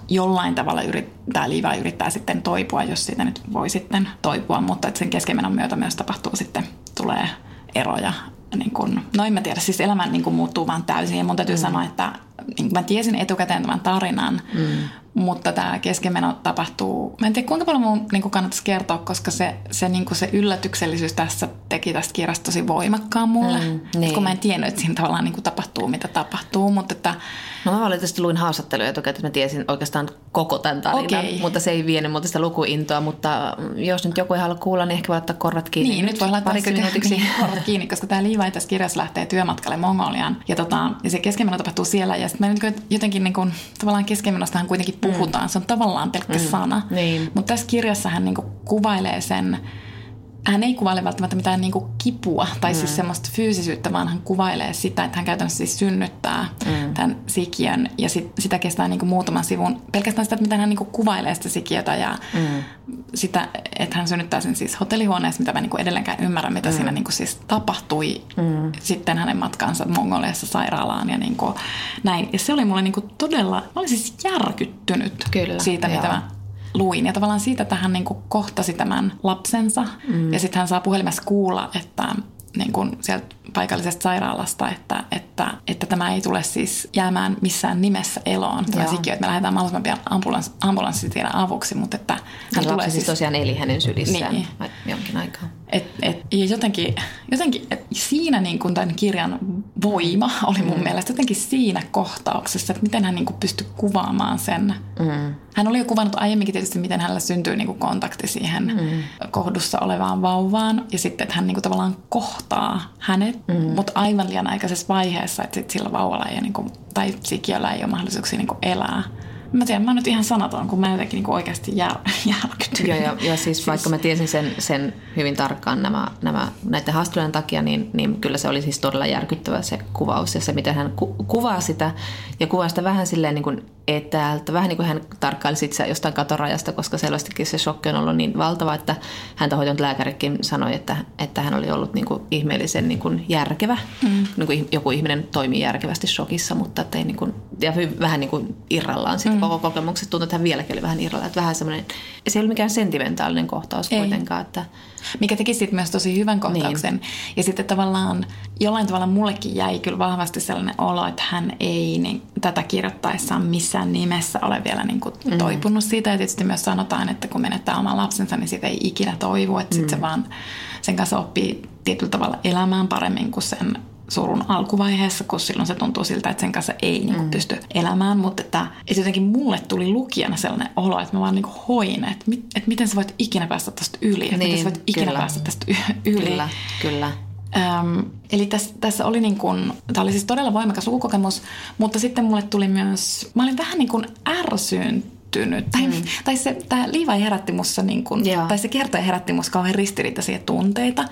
jollain tavalla yrittää, Liiva yrittää sitten toipua, jos siitä nyt voi sitten toipua, mutta että sen keskenmenon myötä myös tapahtuu sitten, tulee eroja niin kun, no en mä tiedä, siis elämä niin kun muuttuu vaan täysin. Ja mun täytyy mm. sanoa, että niin mä tiesin etukäteen tämän tarinan, mm. mutta tämä keskenmeno tapahtuu, mä en tiedä kuinka paljon mun niin kannattaisi kertoa, koska se, se, niin se yllätyksellisyys tässä teki tästä kirjasta tosi voimakkaan mulle. Mm, niin. Kun mä en tiennyt, että siinä tavallaan niin tapahtuu, mitä tapahtuu, mutta että No mä valitettavasti luin haastatteluja etukäteen, että mä tiesin oikeastaan koko tämän tarinan, okay. mutta se ei vienyt muuta sitä lukuintoa, mutta jos nyt joku ei halua kuulla, niin ehkä voi laittaa korvat kiinni. Niin, nyt voi laittaa minuutiksi korvat kiinni, koska tämä Liiva tässä kirjassa lähtee työmatkalle Mongoliaan ja, tota, ja se keskimeno tapahtuu siellä ja sitten mä jotenkin niin kuin, tavallaan keskimenostahan kuitenkin puhutaan, mm. se on tavallaan pelkkä mm. sana, niin. mutta tässä kirjassa hän niin kuin kuvailee sen hän ei kuvaile välttämättä mitään niin kuin kipua tai mm. siis semmoista fyysisyyttä, vaan hän kuvailee sitä, että hän käytännössä siis synnyttää mm. tämän sikiön ja sit, sitä kestää niin kuin muutaman sivun. Pelkästään sitä, että miten hän niin kuin kuvailee sitä sikiötä ja mm. sitä, että hän synnyttää sen siis hotellihuoneessa, mitä mä niin kuin edelleenkään ymmärrän, mitä mm. siinä niin kuin siis tapahtui. Mm. Sitten hänen matkansa Mongoliassa sairaalaan ja niin kuin näin. Ja se oli mulle niin kuin todella, mä olin siis järkyttynyt Kyllä, siitä, joo. mitä mä luin. Ja tavallaan siitä, että hän niin kuin kohtasi tämän lapsensa. Mm. Ja sitten hän saa puhelimessa kuulla, että niin kuin sieltä paikallisesta sairaalasta, että, että, että tämä ei tule siis jäämään missään nimessä eloon. Tämä sikiö, että me lähdetään mahdollisimman pian ambulans, ambulanssitiedon avuksi, mutta että hän Niin tulee lapsi siis siis tosiaan eli hänen sylissään niin. jonkin aikaa. Et, et, ja jotenkin, jotenkin et siinä niin kuin tämän kirjan voima oli mun mm. mielestä jotenkin siinä kohtauksessa, että miten hän niin kuin pystyi kuvaamaan sen. Mm. Hän oli jo kuvannut aiemminkin tietysti, miten hänellä syntyy niin kuin kontakti siihen mm. kohdussa olevaan vauvaan. Ja sitten, että hän niin kuin tavallaan kohtaa hänet, mm. mutta aivan liian aikaisessa vaiheessa, että sit sillä vauvalla ei niin kuin, tai sikiöllä ei ole mahdollisuuksia niin kuin elää. Mä tiedän, mä nyt ihan sanaton, kun mä jotenkin niin oikeasti jär, järkytyin. Joo, ja, ja siis vaikka mä tiesin sen, sen hyvin tarkkaan nämä, nämä, näiden haastattelujen takia, niin, niin kyllä se oli siis todella järkyttävä se kuvaus ja se, miten hän ku, kuvaa sitä ja kuvaa sitä vähän silleen niin kuin etäältä, vähän niin kuin hän tarkkaili itse jostain katorajasta, koska selvästikin se shokki on ollut niin valtava, että häntä hoitanut lääkärikin sanoi, että, että hän oli ollut niin kuin ihmeellisen niin kuin järkevä, mm. niin kuin joku ihminen toimii järkevästi shokissa, mutta että ei niin kuin, ja vähän niin kuin irrallaan siitä mm. Koko kokemuksesta, tuntuu, että hän vieläkin oli vähän irrallaan, että vähän semmoinen, se ei ollut mikään sentimentaalinen kohtaus Ei. kuitenkaan, että Mikä teki sitten myös tosi hyvän kohtauksen. Niin. Ja sitten tavallaan jollain tavalla mullekin jäi kyllä vahvasti sellainen olo, että hän ei niin, tätä kirjoittaessaan missään nimessä ole vielä niin kuin mm. toipunut siitä. Ja tietysti myös sanotaan, että kun menettää oman lapsensa, niin siitä ei ikinä toivu. Että mm. sitten se vaan sen kanssa oppii tietyllä tavalla elämään paremmin kuin sen surun alkuvaiheessa, kun silloin se tuntuu siltä, että sen kanssa ei niin kuin, mm. pysty elämään. Mutta että, että jotenkin mulle tuli lukijana sellainen olo, että mä vaan niin kuin hoin, että, mit, että miten sä voit ikinä päästä tästä yli. Että miten Niin, sä voit ikinä kyllä. päästä tästä yli. kyllä, kyllä. Öm, eli tässä, tässä oli niin kuin, tämä oli siis todella voimakas lukukokemus, mutta sitten mulle tuli myös, mä olin vähän niin kuin ärsyyntynyt. Tai, mm. tai se, tämä Liivai herätti mussa, niin kuin, Joo. tai se kertoja herätti mussa kauhean ristiriitaisia tunteita.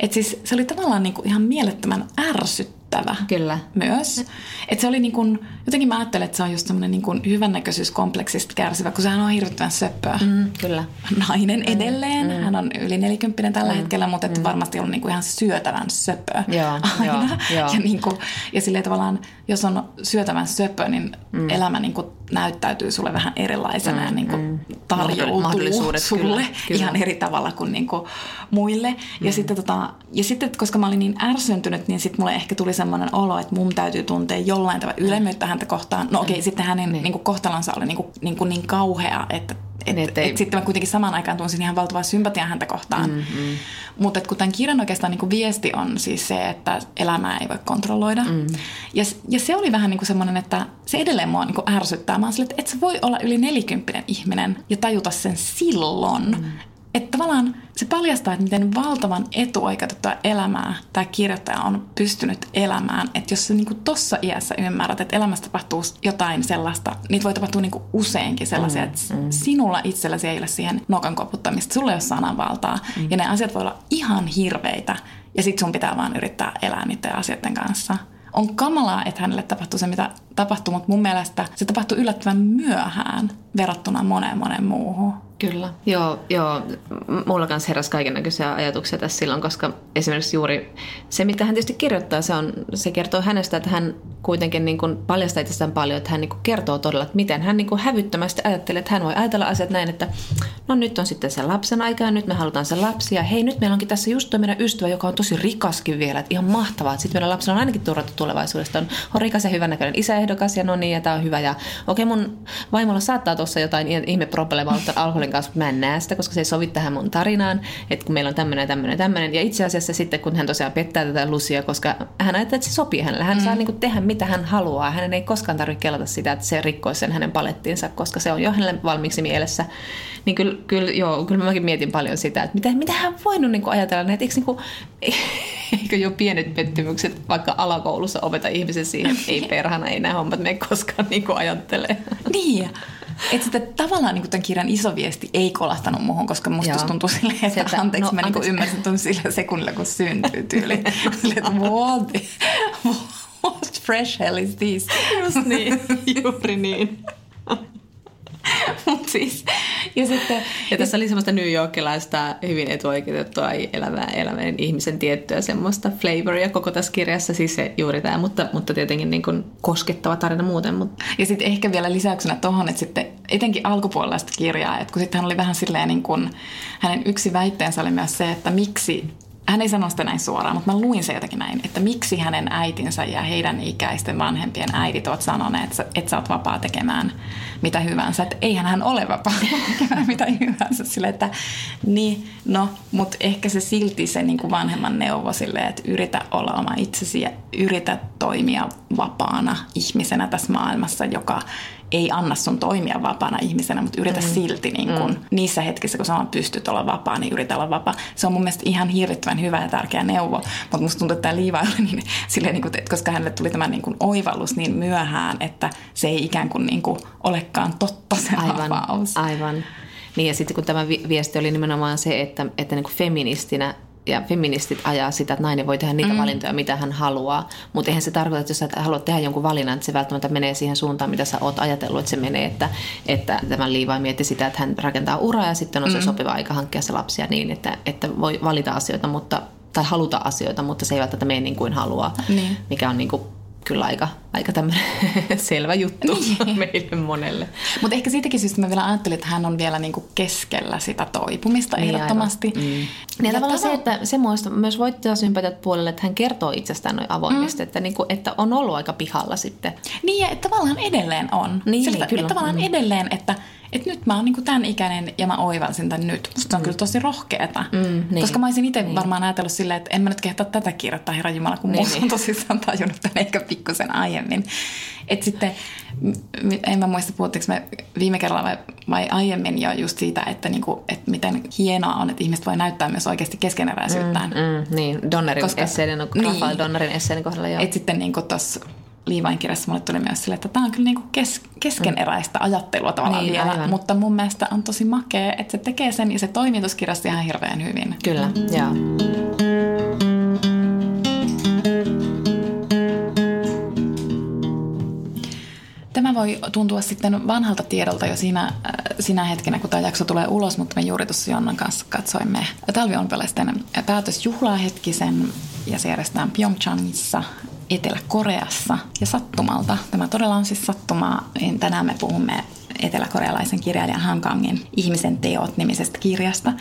Että siis se oli tavallaan niin kuin ihan mielettömän ärsyttävä Kyllä. myös. Että se oli niin kuin, jotenkin mä ajattelen, että se on just semmoinen niin kuin hyvännäköisyyskompleksista kärsivä, kun sehän on hirvittävän söppöä Mm, kyllä. nainen edelleen. Mm. Hän on yli 40 tällä mm. hetkellä, mutta että varmasti on niinku ihan syötävän söpö Joo, aina. Ja, niinku, ja silleen tavallaan, jos on syötävän söpö, niin mm. elämä niinku näyttäytyy sulle vähän erilaisena mm. ja niinku mm. tarjoutuu Mahdollisuudet, sulle kyllä, kyllä. ihan eri tavalla kuin niinku muille. Mm. Ja, sitten tota, ja sitten, koska mä olin niin ärsyntynyt, niin sitten mulle ehkä tuli semmoinen olo, että mun täytyy tuntea jollain tavalla ylemmyyttä häntä kohtaan. No okei, okay, sitten hänen niin. niinku, kohtalonsa oli niinku, niinku niin kauhea, että et, et, et sitten mä kuitenkin samaan aikaan tunsin ihan valtavaa sympatiaa häntä kohtaan. Mm-hmm. Mutta kun tämän kirjan oikeastaan niin viesti on siis se, että elämää ei voi kontrolloida. Mm. Ja, ja se oli vähän niin kuin semmoinen, että se edelleen mua niin ärsyttää. Mä oon silleen, että et sä voi olla yli nelikymppinen ihminen ja tajuta sen silloin. Mm. Että tavallaan se paljastaa, että miten valtavan etuoikeutettua elämää tämä kirjoittaja on pystynyt elämään. Että jos sä niinku tossa iässä ymmärrät, että elämässä tapahtuu jotain sellaista, niitä voi tapahtua niinku useinkin sellaisia, että mm. sinulla itselläsi ei ole siihen nokan koputtamista, sulla ei ole sananvaltaa. Mm. Ja ne asiat voi olla ihan hirveitä ja sit sun pitää vaan yrittää elää niiden asioiden kanssa. On kamalaa, että hänelle tapahtui se, mitä tapahtui, mutta mun mielestä se tapahtui yllättävän myöhään verrattuna moneen moneen muuhun. Kyllä. Joo, joo. Mulla kanssa heräsi kaiken näköisiä ajatuksia tässä silloin, koska esimerkiksi juuri se, mitä hän tietysti kirjoittaa, se, on, se kertoo hänestä, että hän kuitenkin niin kuin paljastaa itsestään paljon, että hän niin kuin kertoo todella, että miten hän niin kuin hävyttömästi ajattelee, että hän voi ajatella asiat näin, että no nyt on sitten se lapsen aika ja nyt me halutaan se lapsi ja hei nyt meillä onkin tässä just tuo meidän ystävä, joka on tosi rikaskin vielä, että ihan mahtavaa, että sitten meidän lapsella on ainakin turvattu tulevaisuudesta, on, on rikas ja hyvännäköinen isäehdokas ja no niin ja tämä on hyvä ja okei mun vaimolla saattaa tuossa jotain ihme probleemaa alkoholin kanssa, mutta mä en näe sitä, koska se ei sovi tähän mun tarinaan, että kun meillä on tämmöinen ja tämmöinen ja tämmöinen. Ja itse asiassa sitten, kun hän tosiaan pettää tätä Lucia, koska hän ajattelee, että se sopii hänelle. Hän mm. saa niin kuin tehdä mitä hän haluaa. Hänen ei koskaan tarvitse kelata sitä, että se rikkoisi sen hänen palettiinsa, koska se on jo hänelle valmiiksi mielessä. Niin kyllä, kyllä, joo, kyllä mäkin mietin paljon sitä, että mitä, mitä hän voinut niin kuin ajatella näitä. Eikö, niin kuin, eikö jo pienet pettymykset vaikka alakoulussa opeta ihmisen siihen, että ei perhana, ei nämä hommat me koskaan niin kuin ajattelee. Niin. Että sitä tavallaan niin tämän kirjan iso viesti ei kolahtanut muuhun, koska musta Joo. tuntuu silleen, että Sieltä- anteeksi, no, mä niin anteeksi. ymmärsin tuon sillä sekunnilla, kun syntyy tyyli. silleen, että what, what fresh hell is this? Just niin, juuri niin. Mut siis, ja sitten, Ja tässä oli semmoista New Yorkilaista hyvin etuoikeutettua elävää elävän ihmisen tiettyä semmoista flavoria koko tässä kirjassa, siis se juuri tämä, mutta, mutta tietenkin niin kuin koskettava tarina muuten. Mutta ja sitten ehkä vielä lisäyksenä tuohon, että sitten etenkin alkupuolella kirjaa, että kun sitten hän oli vähän silleen niin kuin, hänen yksi väitteensä oli myös se, että miksi hän ei sano sitä näin suoraan, mutta mä luin se jotenkin näin, että miksi hänen äitinsä ja heidän ikäisten vanhempien äidit ovat sanoneet, että sä, että sä oot vapaa tekemään mitä hyvänsä. Että eihän hän ole vapaa tekemään mitä hyvänsä. Sille, että niin, no, mutta ehkä se silti se niin kuin vanhemman neuvo sille, että yritä olla oma itsesi ja yritä toimia vapaana ihmisenä tässä maailmassa, joka ei anna sun toimia vapaana ihmisenä, mutta yritä mm. silti niin kun, mm. niissä hetkissä, kun sä pystyt olla vapaa, niin yritä olla vapaa. Se on mun mielestä ihan hirvittävän hyvä ja tärkeä neuvo, mutta musta tuntuu, että tämä Liiva oli niin, silleen, niin kuin, että koska hänelle tuli tämä niin kuin oivallus niin myöhään, että se ei ikään kuin, niin kuin olekaan totta se aivan, vapaus. Aivan. Niin ja sitten kun tämä viesti oli nimenomaan se, että, että niin kuin feministinä ja feministit ajaa sitä, että nainen voi tehdä niitä mm. valintoja, mitä hän haluaa. Mutta eihän se tarkoita, että jos sä haluat tehdä jonkun valinnan, että se välttämättä menee siihen suuntaan, mitä sä oot ajatellut, että se menee. Että, että tämän liivaa mietti sitä, että hän rakentaa uraa ja sitten on mm. se sopiva aika hankkia se lapsia niin, että, että voi valita asioita, mutta tai haluta asioita, mutta se ei välttämättä mene niin kuin haluaa, niin. mikä on niin kuin kyllä aika, aika tämmöinen selvä juttu niin. meille monelle. Mutta ehkä siitäkin syystä mä vielä ajattelin, että hän on vielä niinku keskellä sitä toipumista niin ehdottomasti. Mm. Niin ja tavallaan se, että se muista myös sympatiat puolelle, että hän kertoo itsestään noin avoimesti, mm. että, niinku, että on ollut aika pihalla sitten. Niin ja että tavallaan edelleen on. Niin, Siltä, kyllä. Että tavallaan mm. edelleen, että että nyt mä oon niinku tämän ikäinen ja mä oivalsin tämän nyt. Musta se on mm. kyllä tosi rohkeeta. Mm, niin. Koska mä olisin itse niin. varmaan ajatellut silleen, että en mä nyt kehtaa tätä kirjoittaa, herra Jumala, kun niin, niin. on tosissaan tajunnut tämän ehkä pikkusen aiemmin. Että sitten, en mä muista puhuttiinko me viime kerralla vai, vai aiemmin jo just siitä, että, niinku, että miten hienoa on, että ihmiset voi näyttää myös oikeasti keskeneräisyyttään. Mm, mm, niin, Donnerin Koska, esseiden, niin, Rafael Donnerin esseiden kohdalla joo. Että sitten niin tuossa Liivain kirjassa mulle tuli myös sille, että tämä on kyllä niinku kes, keskeneräistä ajattelua tavallaan niin, vielä, aivan. mutta mun mielestä on tosi makea, että se tekee sen ja se toimii tuossa kirjassa ihan hirveän hyvin. Kyllä, joo. Tämä voi tuntua sitten vanhalta tiedolta jo siinä, äh, siinä hetkenä, kun tämä jakso tulee ulos, mutta me juuri tuossa Jonnan kanssa katsoimme talvionpelaisten päätösjuhlaa hetkisen ja se järjestetään Pyeongchangissa Etelä-Koreassa ja sattumalta. Tämä todella on siis sattumaa. Niin tänään me puhumme eteläkorealaisen kirjailijan Han Kangin Ihmisen teot nimisestä kirjasta.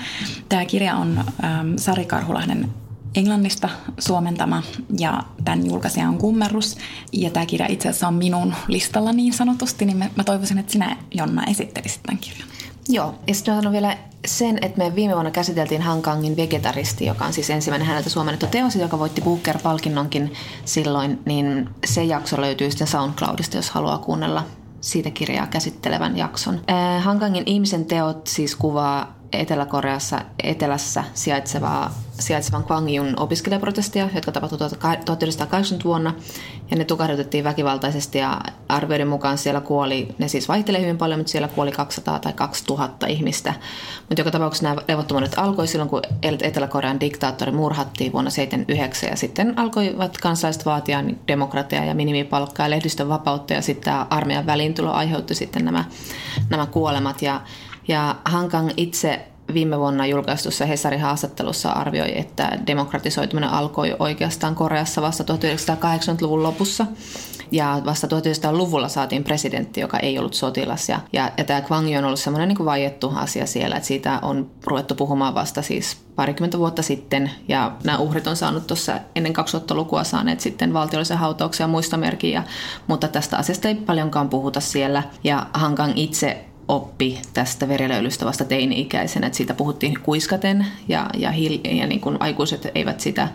Tämä kirja on ähm, Sari Karhulahden englannista suomentama ja tämän julkaisija on Kummerus. Ja tämä kirja itse asiassa on minun listalla niin sanotusti, niin mä toivoisin, että sinä Jonna esittelisit tämän kirjan. Joo, ja sitten sanon vielä sen, että me viime vuonna käsiteltiin Hankangin Vegetaristi, joka on siis ensimmäinen häneltä suomennettu teos, joka voitti Booker-palkinnonkin silloin, niin se jakso löytyy sitten SoundCloudista, jos haluaa kuunnella siitä kirjaa käsittelevän jakson. Äh, Hankangin ihmisen teot siis kuvaa Etelä-Koreassa etelässä sijaitsevaa, sijaitsevan Kwangyun opiskelijaprotestia, jotka tapahtui 1980 vuonna. Ja ne tukahdutettiin väkivaltaisesti ja arvioiden mukaan siellä kuoli, ne siis vaihtelee hyvin paljon, mutta siellä kuoli 200 tai 2000 ihmistä. Mutta joka tapauksessa nämä levottomuudet alkoi silloin, kun Etelä-Korean diktaattori murhattiin vuonna 1979 ja sitten alkoivat kansalaiset vaatia demokratiaa ja minimipalkkaa ja lehdistön vapautta ja sitten tämä armeijan väliintulo aiheutti sitten nämä, nämä kuolemat ja ja Hankang itse viime vuonna julkaistussa Hesarin haastattelussa arvioi, että demokratisoituminen alkoi oikeastaan Koreassa vasta 1980-luvun lopussa. Ja vasta 1900-luvulla saatiin presidentti, joka ei ollut sotilas. Ja, ja, ja tämä Kwang on ollut semmoinen niin vaiettu asia siellä, että siitä on ruvettu puhumaan vasta siis parikymmentä vuotta sitten. Ja nämä uhrit on saanut tuossa ennen 2000-lukua saaneet sitten valtiollisen hautauksen ja muistomerkin. mutta tästä asiasta ei paljonkaan puhuta siellä. Ja Hankang itse oppi tästä verilöylystä vasta teini-ikäisenä, että siitä puhuttiin kuiskaten ja, ja, hil- ja niin kuin aikuiset eivät sitä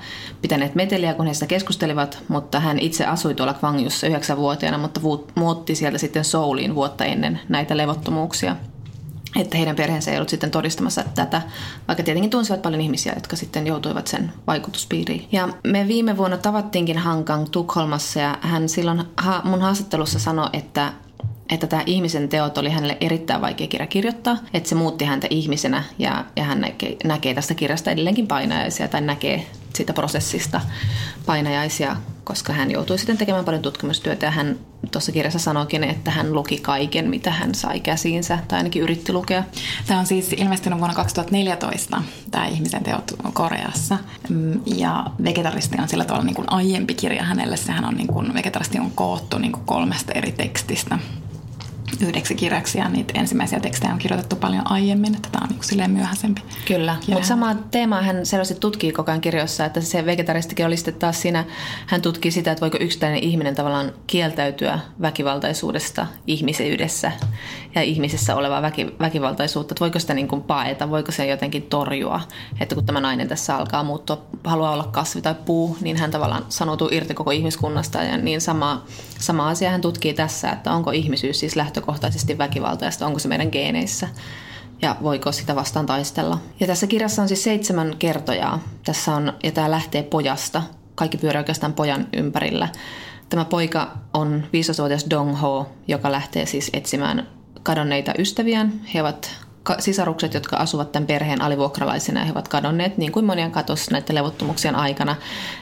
pitäneet meteliä, kun he sitä keskustelivat, mutta hän itse asui tuolla Kwangjussa yhdeksänvuotiaana, mutta muutti sieltä sitten Souliin vuotta ennen näitä levottomuuksia. Että heidän perheensä ei ollut sitten todistamassa tätä, vaikka tietenkin tunsivat paljon ihmisiä, jotka sitten joutuivat sen vaikutuspiiriin. Ja me viime vuonna tavattiinkin Hankang Tukholmassa ja hän silloin mun haastattelussa sanoi, että että tämä ihmisen teot oli hänelle erittäin vaikea kirja kirjoittaa, että se muutti häntä ihmisenä ja, ja hän näkee, näkee tästä kirjasta edelleenkin painajaisia tai näkee siitä prosessista painajaisia, koska hän joutui sitten tekemään paljon tutkimustyötä ja hän tuossa kirjassa sanoikin, että hän luki kaiken, mitä hän sai käsiinsä tai ainakin yritti lukea. Tämä on siis ilmestynyt vuonna 2014, tämä Ihmisen teot Koreassa. Mm, ja Vegetaristi on sillä tavalla niin kuin aiempi kirja hänelle. Sehän on niin kuin, Vegetaristi on koottu niin kuin kolmesta eri tekstistä yhdeksi kirjaksi ja niitä ensimmäisiä tekstejä on kirjoitettu paljon aiemmin, että tämä on niin silleen myöhäisempi. Kyllä, mutta samaa teemaa hän selvästi tutkii koko ajan kirjoissa, että se vegetaristikin oli sitten taas siinä, hän tutkii sitä, että voiko yksittäinen ihminen tavallaan kieltäytyä väkivaltaisuudesta ihmisyydessä ja ihmisessä olevaa väki, väkivaltaisuutta, että voiko sitä niin kuin paeta, voiko se jotenkin torjua, että kun tämä nainen tässä alkaa muuttua, haluaa olla kasvi tai puu, niin hän tavallaan sanoutuu irti koko ihmiskunnasta ja niin sama, sama asia hän tutkii tässä, että onko ihmisyys siis lähtökohtaisesti väkivaltaista, onko se meidän geeneissä ja voiko sitä vastaan taistella. Ja tässä kirjassa on siis seitsemän kertojaa. Tässä on, ja tämä lähtee pojasta. Kaikki pyörii oikeastaan pojan ympärillä. Tämä poika on 15-vuotias Dong Ho, joka lähtee siis etsimään kadonneita ystäviään. He ovat sisarukset, jotka asuvat tämän perheen alivuokralaisina, he ovat kadonneet, niin kuin monia katos näiden levottomuuksien aikana.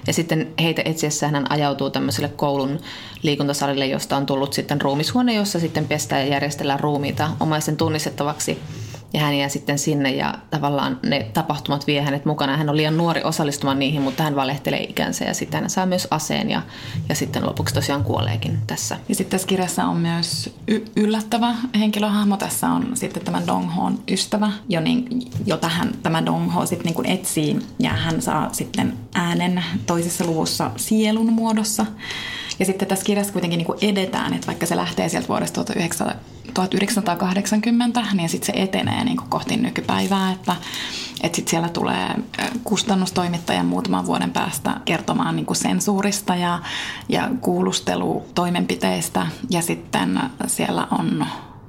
Ja sitten heitä etsiessä hän ajautuu tämmöiselle koulun liikuntasalille, josta on tullut sitten ruumishuone, jossa sitten pestään ja järjestellään ruumiita omaisen tunnistettavaksi ja hän jää sitten sinne ja tavallaan ne tapahtumat vie hänet mukana. Hän on liian nuori osallistumaan niihin, mutta hän valehtelee ikänsä ja sitten hän saa myös aseen ja, ja sitten lopuksi tosiaan kuoleekin tässä. Ja sitten tässä kirjassa on myös y- yllättävä henkilöhahmo. Tässä on sitten tämä Donghoon ystävä, jo niin, jota hän, tämä Dongho sitten niin etsii ja hän saa sitten äänen toisessa luvussa sielun muodossa. Ja sitten tässä kirjassa kuitenkin niin kuin edetään, että vaikka se lähtee sieltä vuodesta 1980, niin sitten se etenee niin kuin kohti nykypäivää, että, että sitten siellä tulee kustannustoimittaja muutaman vuoden päästä kertomaan niin kuin sensuurista ja, ja kuulustelutoimenpiteistä. Ja sitten siellä on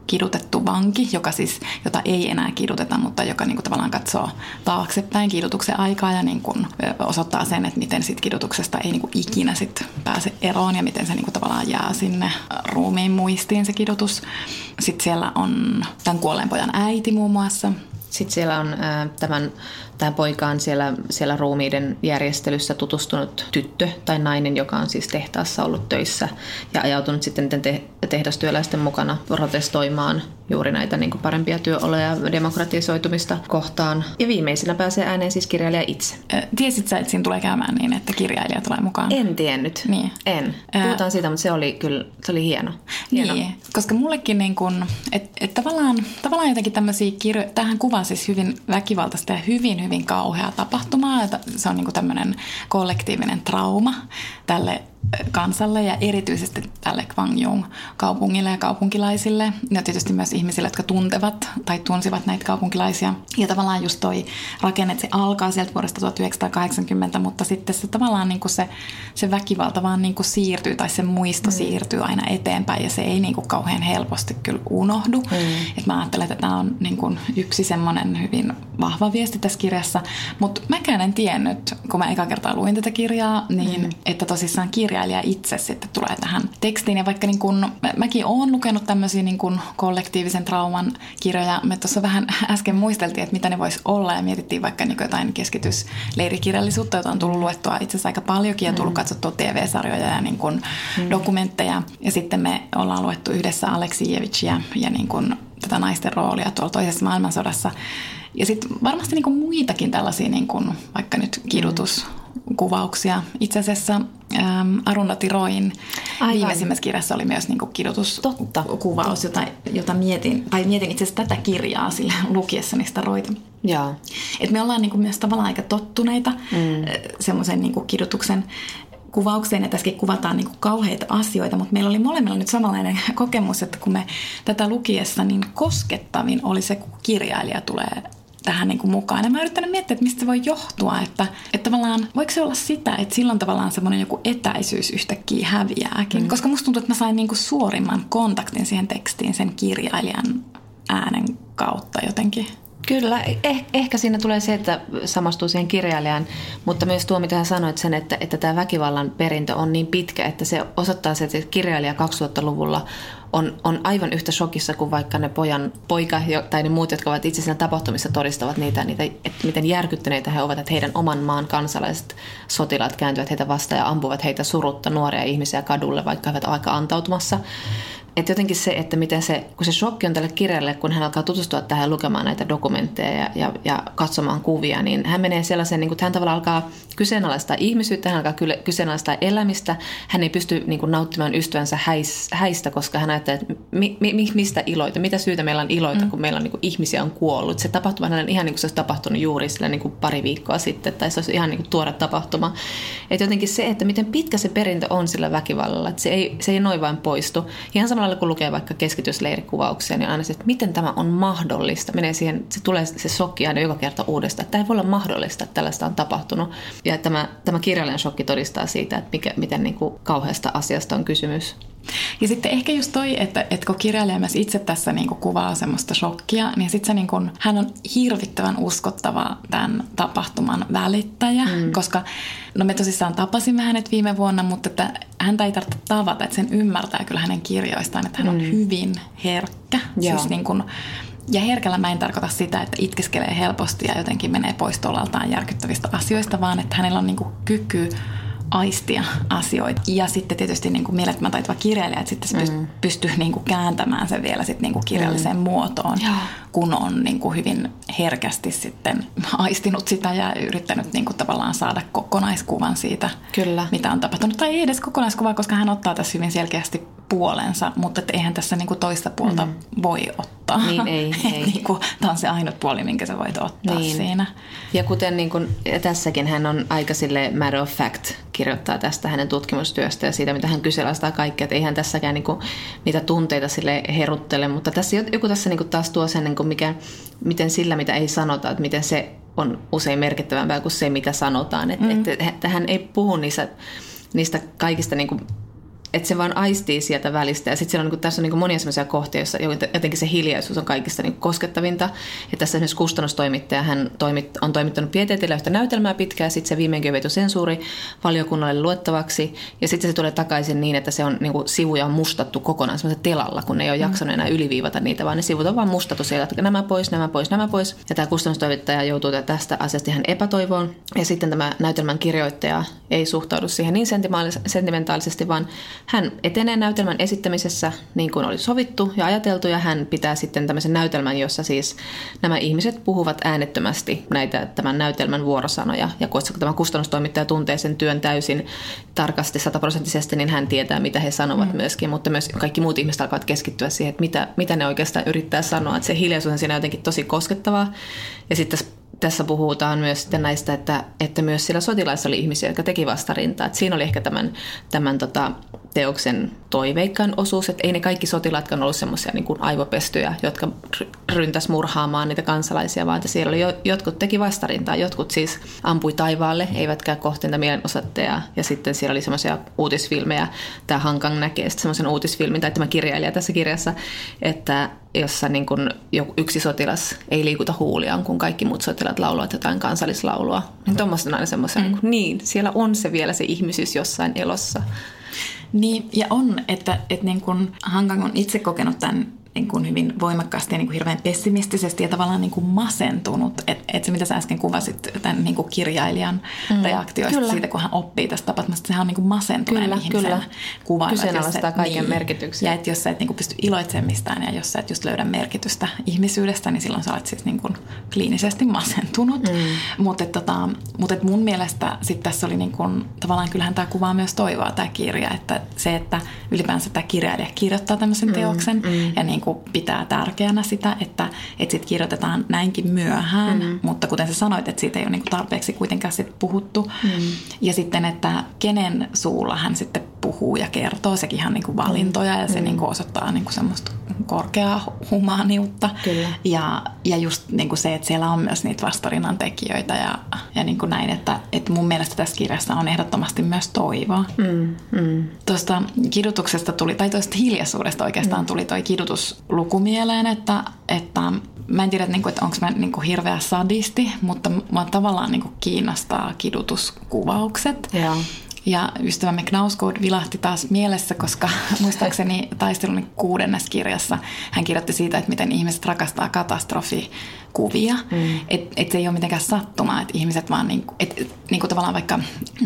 kidutettu vanki, joka siis, jota ei enää kiduteta, mutta joka niin kuin tavallaan katsoo taaksepäin kidutuksen aikaa ja niin kuin osoittaa sen, että miten sit kidutuksesta ei niin kuin ikinä sit pääse eroon ja miten se niin kuin tavallaan jää sinne ruumiin muistiin se kidutus. Sitten siellä on tämän kuolleen pojan äiti muun muassa. Sitten siellä on äh, tämän Tämä poika on siellä, siellä ruumiiden järjestelyssä tutustunut tyttö tai nainen, joka on siis tehtaassa ollut töissä ja ajautunut sitten te- tehdastyöläisten mukana protestoimaan juuri näitä niin kuin parempia työoloja ja demokratisoitumista kohtaan. Ja viimeisenä pääsee ääneen siis kirjailija itse. Tiesit sä, että siinä tulee käymään niin, että kirjailija tulee mukaan? En tiennyt. Niin. En. Puhutaan siitä, mutta se oli kyllä se oli hieno. hieno. Niin, koska mullekin niin kuin, että et tavallaan, tavallaan jotenkin tämmöisiä kirjoja, tähän kuvaa siis hyvin väkivaltaista ja hyvin, hyvin kauhea tapahtuma. Se on niin kuin tämmöinen kollektiivinen trauma tälle kansalle ja erityisesti tälle Gwangyong kaupungille ja kaupunkilaisille. Ja tietysti myös ihmisille, jotka tuntevat tai tunsivat näitä kaupunkilaisia. Ja tavallaan just toi rakenne, että se alkaa sieltä vuodesta 1980, mutta sitten se tavallaan niin kuin se, se väkivalta vaan niin kuin siirtyy tai se muisto mm. siirtyy aina eteenpäin ja se ei niin kuin kauhean helposti kyllä unohdu. Mm. Et mä ajattelen, että tämä on niin kuin yksi semmoinen hyvin vahva viesti tässä kirjassa, mutta mäkään en tiennyt, kun mä eka kertaa luin tätä kirjaa, niin mm. että tosissaan kirja kirjailija itse sitten tulee tähän tekstiin. Ja vaikka niin kun, mäkin olen lukenut tämmöisiä niin kun kollektiivisen trauman kirjoja, me tuossa vähän äsken muisteltiin, että mitä ne vois olla ja mietittiin vaikka niin jotain keskitysleirikirjallisuutta, jota on tullut luettua itse asiassa aika paljonkin ja tullut mm. katsottua TV-sarjoja ja niin kun mm. dokumentteja. Ja sitten me ollaan luettu yhdessä Aleksijevicia ja niin kun tätä naisten roolia tuolla toisessa maailmansodassa. Ja sitten varmasti niin muitakin tällaisia, niin kuin vaikka nyt kidutus, kuvauksia. Itse asiassa ähm, Arundhati Roin Aivan. viimeisimmässä kirjassa oli myös niin kidutuskuvaus, jota, jota mietin, tai mietin itse asiassa tätä kirjaa sillä lukiessani sitä Roita. Jaa. Et me ollaan niin kuin myös tavallaan aika tottuneita mm. Äh, semmoisen niin kidutuksen kuvaukseen, ja tässäkin kuvataan niin kuin kauheita asioita, mutta meillä oli molemmilla nyt samanlainen kokemus, että kun me tätä lukiessa, niin koskettavin oli se, kun kirjailija tulee tähän niin kuin mukaan. Ja mä yrittänyt miettiä, että mistä se voi johtua, että, että tavallaan voiko se olla sitä, että silloin tavallaan semmoinen joku etäisyys yhtäkkiä häviääkin. Mm. Koska musta tuntuu, että mä sain niin kuin suorimman kontaktin siihen tekstiin sen kirjailijan äänen kautta jotenkin. Kyllä, eh, ehkä siinä tulee se, että samastuu siihen kirjailijan, mutta myös tuo, mitä hän sanoit sen, että, että tämä väkivallan perintö on niin pitkä, että se osoittaa se, että kirjailija 2000-luvulla on, on aivan yhtä shokissa kuin vaikka ne pojan, poika tai ne muut, jotka ovat itse siinä tapahtumissa todistavat niitä, niitä että miten järkyttyneitä he ovat, että heidän oman maan kansalaiset sotilaat kääntyvät heitä vastaan ja ampuvat heitä surutta nuoria ihmisiä kadulle, vaikka he ovat aika antautumassa. Että jotenkin se, että miten se, kun se shokki on tälle kirjalle, kun hän alkaa tutustua tähän lukemaan näitä dokumentteja ja, ja, ja katsomaan kuvia, niin hän menee sellaiseen, niin kuin, että hän tavallaan alkaa kyseenalaistaa ihmisyyttä, hän alkaa kyseenalaistaa elämistä, hän ei pysty niin kuin, nauttimaan ystävänsä häis, häistä, koska hän ajattelee, että mi, mi, mistä iloita, mitä syytä meillä on iloita, mm. kun meillä on niin kuin, ihmisiä on kuollut. Se tapahtuma on ihan niin kuin se olisi tapahtunut juuri sillä, niin kuin pari viikkoa sitten, tai se olisi ihan niin kuin, tuore tapahtuma. Että jotenkin se, että miten pitkä se perintö on sillä väkivallalla, että se ei, se ei noin vain poistu. Ihan samalla kun lukee vaikka keskitysleirikuvauksia, niin aina se, että miten tämä on mahdollista. Menee siihen, se tulee se shokki aina joka kerta uudestaan, tämä ei voi olla mahdollista, että tällaista on tapahtunut. Ja tämä, tämä kirjallinen shokki todistaa siitä, että mikä, miten niin kuin kauheasta asiasta on kysymys. Ja sitten ehkä just toi, että, että kun kirjailija myös itse tässä niin kuin kuvaa semmoista shokkia, niin sitten se niin kuin, hän on hirvittävän uskottava tämän tapahtuman välittäjä, mm. koska no me tosissaan tapasimme hänet viime vuonna, mutta että häntä ei tarvitse tavata, että sen ymmärtää kyllä hänen kirjoistaan, että hän on mm. hyvin herkkä. Siis niin kuin, ja herkällä mä en tarkoita sitä, että itkeskelee helposti ja jotenkin menee pois tolaltaan järkyttävistä asioista, vaan että hänellä on niin kuin kyky aistia asioita. Ja sitten tietysti niin kuin mielettömän taitava kirjailija, että sitten se mm. pystyy niin kuin kääntämään sen vielä sitten niin kuin kirjalliseen mm. muotoon, ja. kun on niin kuin hyvin herkästi sitten aistinut sitä ja yrittänyt niin kuin tavallaan saada kokonaiskuvan siitä, Kyllä. mitä on tapahtunut. Tai ei edes kokonaiskuvaa, koska hän ottaa tässä hyvin selkeästi puolensa, mutta että eihän tässä niin kuin toista puolta mm. voi ottaa. Niin, ei. ei. niin kuin, tämä on se ainut puoli, minkä sä voit ottaa niin. siinä. Ja kuten niin kuin, tässäkin hän on aika sille matter of fact kirjoittaa tästä hänen tutkimustyöstä ja siitä, mitä hän kyseenalaistaa kaikkea. Että eihän tässäkään niin kuin, niitä tunteita sille heruttele, mutta tässä joku tässä niin kuin taas tuo sen, niin kuin mikä, miten sillä, mitä ei sanota, että miten se on usein merkittävämpää kuin se, mitä sanotaan. Että, mm. että, että hän ei puhu niistä, niistä kaikista niin kuin että se vaan aistii sieltä välistä. Ja sitten niin tässä on niin monia sellaisia kohtia, joissa jotenkin se hiljaisuus on kaikista niin koskettavinta. Ja tässä esimerkiksi kustannustoimittaja, hän toimit, on toimittanut pieteetillä yhtä näytelmää pitkään, sitten se viimeinkin on sensuuri valiokunnalle luettavaksi. Ja sitten se tulee takaisin niin, että se on niin sivuja on mustattu kokonaan semmoisella telalla, kun ne ei ole jaksanut enää yliviivata niitä, vaan ne sivut on vaan mustattu siellä, että nämä pois, nämä pois, nämä pois. Ja tämä kustannustoimittaja joutuu tästä asiasta ihan epätoivoon. Ja sitten tämä näytelmän kirjoittaja ei suhtaudu siihen niin sentimentaalisesti, vaan hän etenee näytelmän esittämisessä niin kuin oli sovittu ja ajateltu ja hän pitää sitten tämmöisen näytelmän, jossa siis nämä ihmiset puhuvat äänettömästi näitä tämän näytelmän vuorosanoja. Ja koska tämä kustannustoimittaja tuntee sen työn täysin tarkasti sataprosenttisesti, niin hän tietää, mitä he sanovat mm. myöskin. Mutta myös kaikki muut ihmiset alkavat keskittyä siihen, että mitä, mitä ne oikeastaan yrittää sanoa. Että se hiljaisuus on siinä jotenkin tosi koskettavaa. Ja sitten tässä puhutaan myös sitten näistä, että, että myös siellä sotilaissa oli ihmisiä, jotka teki vastarintaa. Että siinä oli ehkä tämän, tämän tota, teoksen toiveikkaan osuus, että ei ne kaikki sotilaatkaan ollut semmoisia niin aivopestyjä, jotka ryntäs murhaamaan niitä kansalaisia, vaan että siellä oli jo, jotkut teki vastarintaa, jotkut siis ampui taivaalle, eivätkä kohti niitä mielenosoitteja. Ja sitten siellä oli semmoisia uutisfilmejä, tämä Hankang näkee sitten semmoisen uutisfilmin, tai tämä kirjailija tässä kirjassa, että jossa niin kuin yksi sotilas ei liikuta huuliaan, kun kaikki muut sotilaat laulavat jotain kansallislaulua. Niin tuommoista on aina semmoisia, mm. niin, niin, siellä on se vielä se ihmisyys jossain elossa. Niin, ja on, että, että niin kuin Hangang on itse kokenut tämän niin kuin hyvin voimakkaasti ja niin kuin hirveän pessimistisesti ja tavallaan niin kuin masentunut. Että et se, mitä sä äsken kuvasit tämän niin kuin kirjailijan mm. reaktioista kyllä. siitä, kun hän oppii tästä tapahtumasta, sehän on niin kuin masentuneen kyllä, ihmisen kyllä. kuva. Kyseenalaistaa kaiken niin, merkityksen. Ja että jos sä et niin kuin pysty iloitsemaan mistään ja jos sä et just löydä merkitystä ihmisyydestä, niin silloin sä olet siis niin kuin kliinisesti masentunut. Mm. Mutta tota, mut et mun mielestä sit tässä oli niin kuin, tavallaan kyllähän tämä kuvaa myös toivoa tämä kirja, että se, että ylipäänsä tämä kirjailija kirjoittaa tämmöisen mm, teoksen mm. ja niin kuin pitää tärkeänä sitä, että, että sit kirjoitetaan näinkin myöhään, mm. mutta kuten sä sanoit, että siitä ei ole niin kuin tarpeeksi kuitenkaan sit puhuttu. Mm. Ja sitten, että kenen suulla hän sitten puhuu ja kertoo, sekin ihan niin kuin valintoja ja se mm. niin kuin osoittaa niin kuin semmoista korkeaa humaaniutta. Kyllä. Ja, ja just niin kuin se, että siellä on myös niitä vastarinnan tekijöitä ja, ja niin kuin näin, että, että mun mielestä tässä kirjassa on ehdottomasti myös toivoa. Mm. Mm. Tuosta kidutuksesta tuli, tai tuosta hiljaisuudesta oikeastaan mm. tuli toi kidutusluku mieleen, että, että mä en tiedä, että, niinku, että onko mä niinku hirveä sadisti, mutta mua tavallaan niinku kiinnostaa kidutuskuvaukset. Ja. Ja ystävämme Knausgård vilahti taas mielessä, koska muistaakseni taistelun kuudennes kirjassa hän kirjoitti siitä, että miten ihmiset rakastaa katastrofikuvia. Mm. Että et se ei ole mitenkään sattumaa, että ihmiset vaan niinku, et, niinku tavallaan vaikka 9-11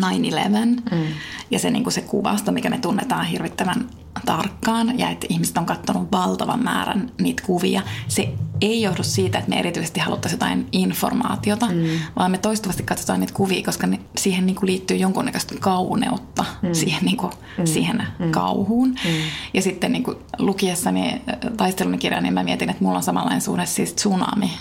mm. ja se, niinku se kuvasta, mikä me tunnetaan hirvittävän tarkkaan ja että ihmiset on katsonut valtavan määrän niitä kuvia. Se ei johdu siitä, että me erityisesti haluttaisiin jotain informaatiota, mm. vaan me toistuvasti katsotaan niitä kuvia, koska ne, siihen niin kuin liittyy jonkunnäköistä kauneutta mm. siihen, niin kuin, mm. siihen mm. kauhuun. Mm. Ja sitten niin kuin lukiessani taistelun kirjaa, niin mä mietin, että mulla on samanlainen suhde siis tsunami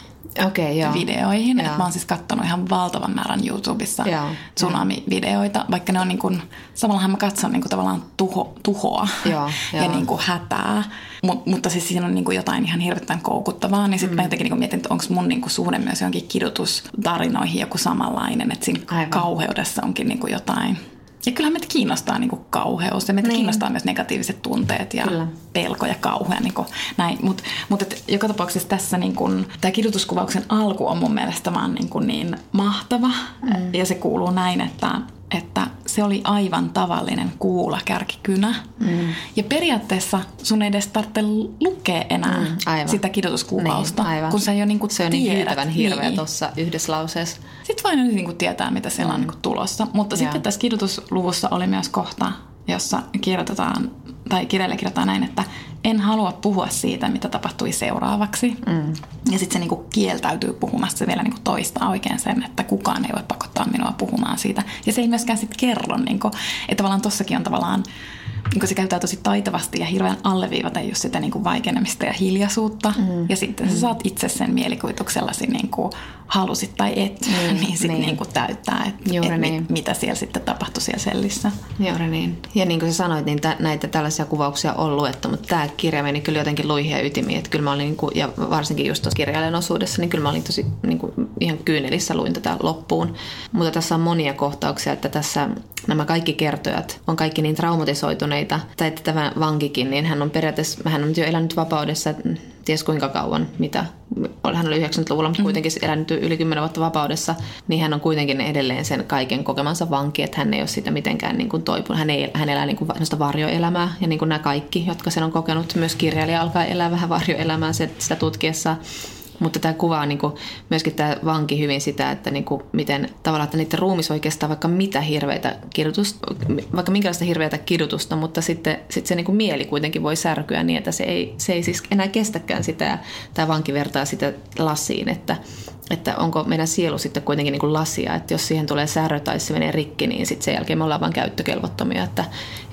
okay, joo. videoihin. Joo. mä oon siis katsonut ihan valtavan määrän YouTubessa joo. tsunami-videoita, vaikka ne on niin kuin, samallahan mä katson niin kuin tavallaan tuho, tuhoa joo, ja joo. Niin kuin hätää. Mut, mutta siis siinä on niin kuin jotain ihan hirveän koukuttavaa, niin sitten mm. mä jotenkin niin mietin, että onko mun niin kuin suhde myös johonkin kidutustarinoihin joku samanlainen, että siinä Aivan. kauheudessa onkin niin kuin jotain ja kyllähän meitä kiinnostaa niin kuin kauheus ja meitä niin. kiinnostaa myös negatiiviset tunteet ja Kyllä. pelko ja kauhea. Niin kuin näin. Mutta mut joka tapauksessa tässä niin kuin, tämä kidutuskuvauksen alku on mun mielestä vaan niin, kuin niin mahtava. Mm. Ja se kuuluu näin, että että se oli aivan tavallinen kuula kärkikynä. Mm. Ja periaatteessa sun ei edes tarvitse lukea enää mm, aivan. sitä kidutuskuvausta, niin, kun sä jo niinku Se on niin niin hirveä niin. tuossa yhdessä lauseessa. Sitten vain niinku tietää, mitä siellä mm. on niinku tulossa. Mutta Joo. sitten tässä kidutusluvussa oli myös kohta, jossa kirjoitetaan, tai kirjailija kirjoittaa näin, että en halua puhua siitä, mitä tapahtui seuraavaksi. Mm. Ja sitten se niinku kieltäytyy puhumasta, se vielä niinku toistaa oikein sen, että kukaan ei voi pakottaa minua puhumaan siitä. Ja se ei myöskään sitten kerro, niinku, että tavallaan tossakin on tavallaan niin se käyttää tosi taitavasti ja hirveän alleviivata just sitä niin kuin vaikenemista ja hiljaisuutta. Mm. Ja sitten mm. sä saat itse sen mielikuvituksellasi niin kuin halusit tai et, mm. niin sitten niin. niin kuin täyttää, että et niin. mit, mitä siellä sitten tapahtui siellä sellissä. Juuri niin. Ja niin kuin sä sanoit, niin tä, näitä tällaisia kuvauksia on luettu, mutta tämä kirja meni kyllä jotenkin luihin ja ytimiin. Että kyllä mä olin, niin kuin, ja varsinkin just tuossa kirjailijan osuudessa, niin kyllä mä olin tosi niin kuin, ihan kyynelissä luin tätä loppuun. Mutta tässä on monia kohtauksia, että tässä nämä kaikki kertojat on kaikki niin traumatisoituneita, tai että tämä vankikin, niin hän on periaatteessa, hän on jo elänyt vapaudessa ties kuinka kauan, mitä, hän oli 90-luvulla, mutta mm. kuitenkin elänyt yli 10 vuotta vapaudessa, niin hän on kuitenkin edelleen sen kaiken kokemansa vanki, että hän ei ole sitä mitenkään niin kuin toipunut. Hän, ei, hän elää niin kuin varjoelämää, ja niin kuin nämä kaikki, jotka sen on kokenut, myös kirjailija alkaa elää vähän varjoelämää sitä tutkiessa. Mutta tämä kuvaa niin kuin, myöskin tämä vanki hyvin sitä, että niin kuin, miten tavallaan, että niiden ruumis oikeastaan vaikka mitä hirveitä kidutusta, vaikka minkälaista hirveätä kidutusta, mutta sitten sit se niin kuin mieli kuitenkin voi särkyä niin, että se ei, se ei siis enää kestäkään sitä. Tämä vanki vertaa sitä lasiin, että, että onko meidän sielu sitten kuitenkin niin kuin lasia, että jos siihen tulee särö tai se menee rikki, niin sitten sen jälkeen me ollaan vain käyttökelvottomia, että,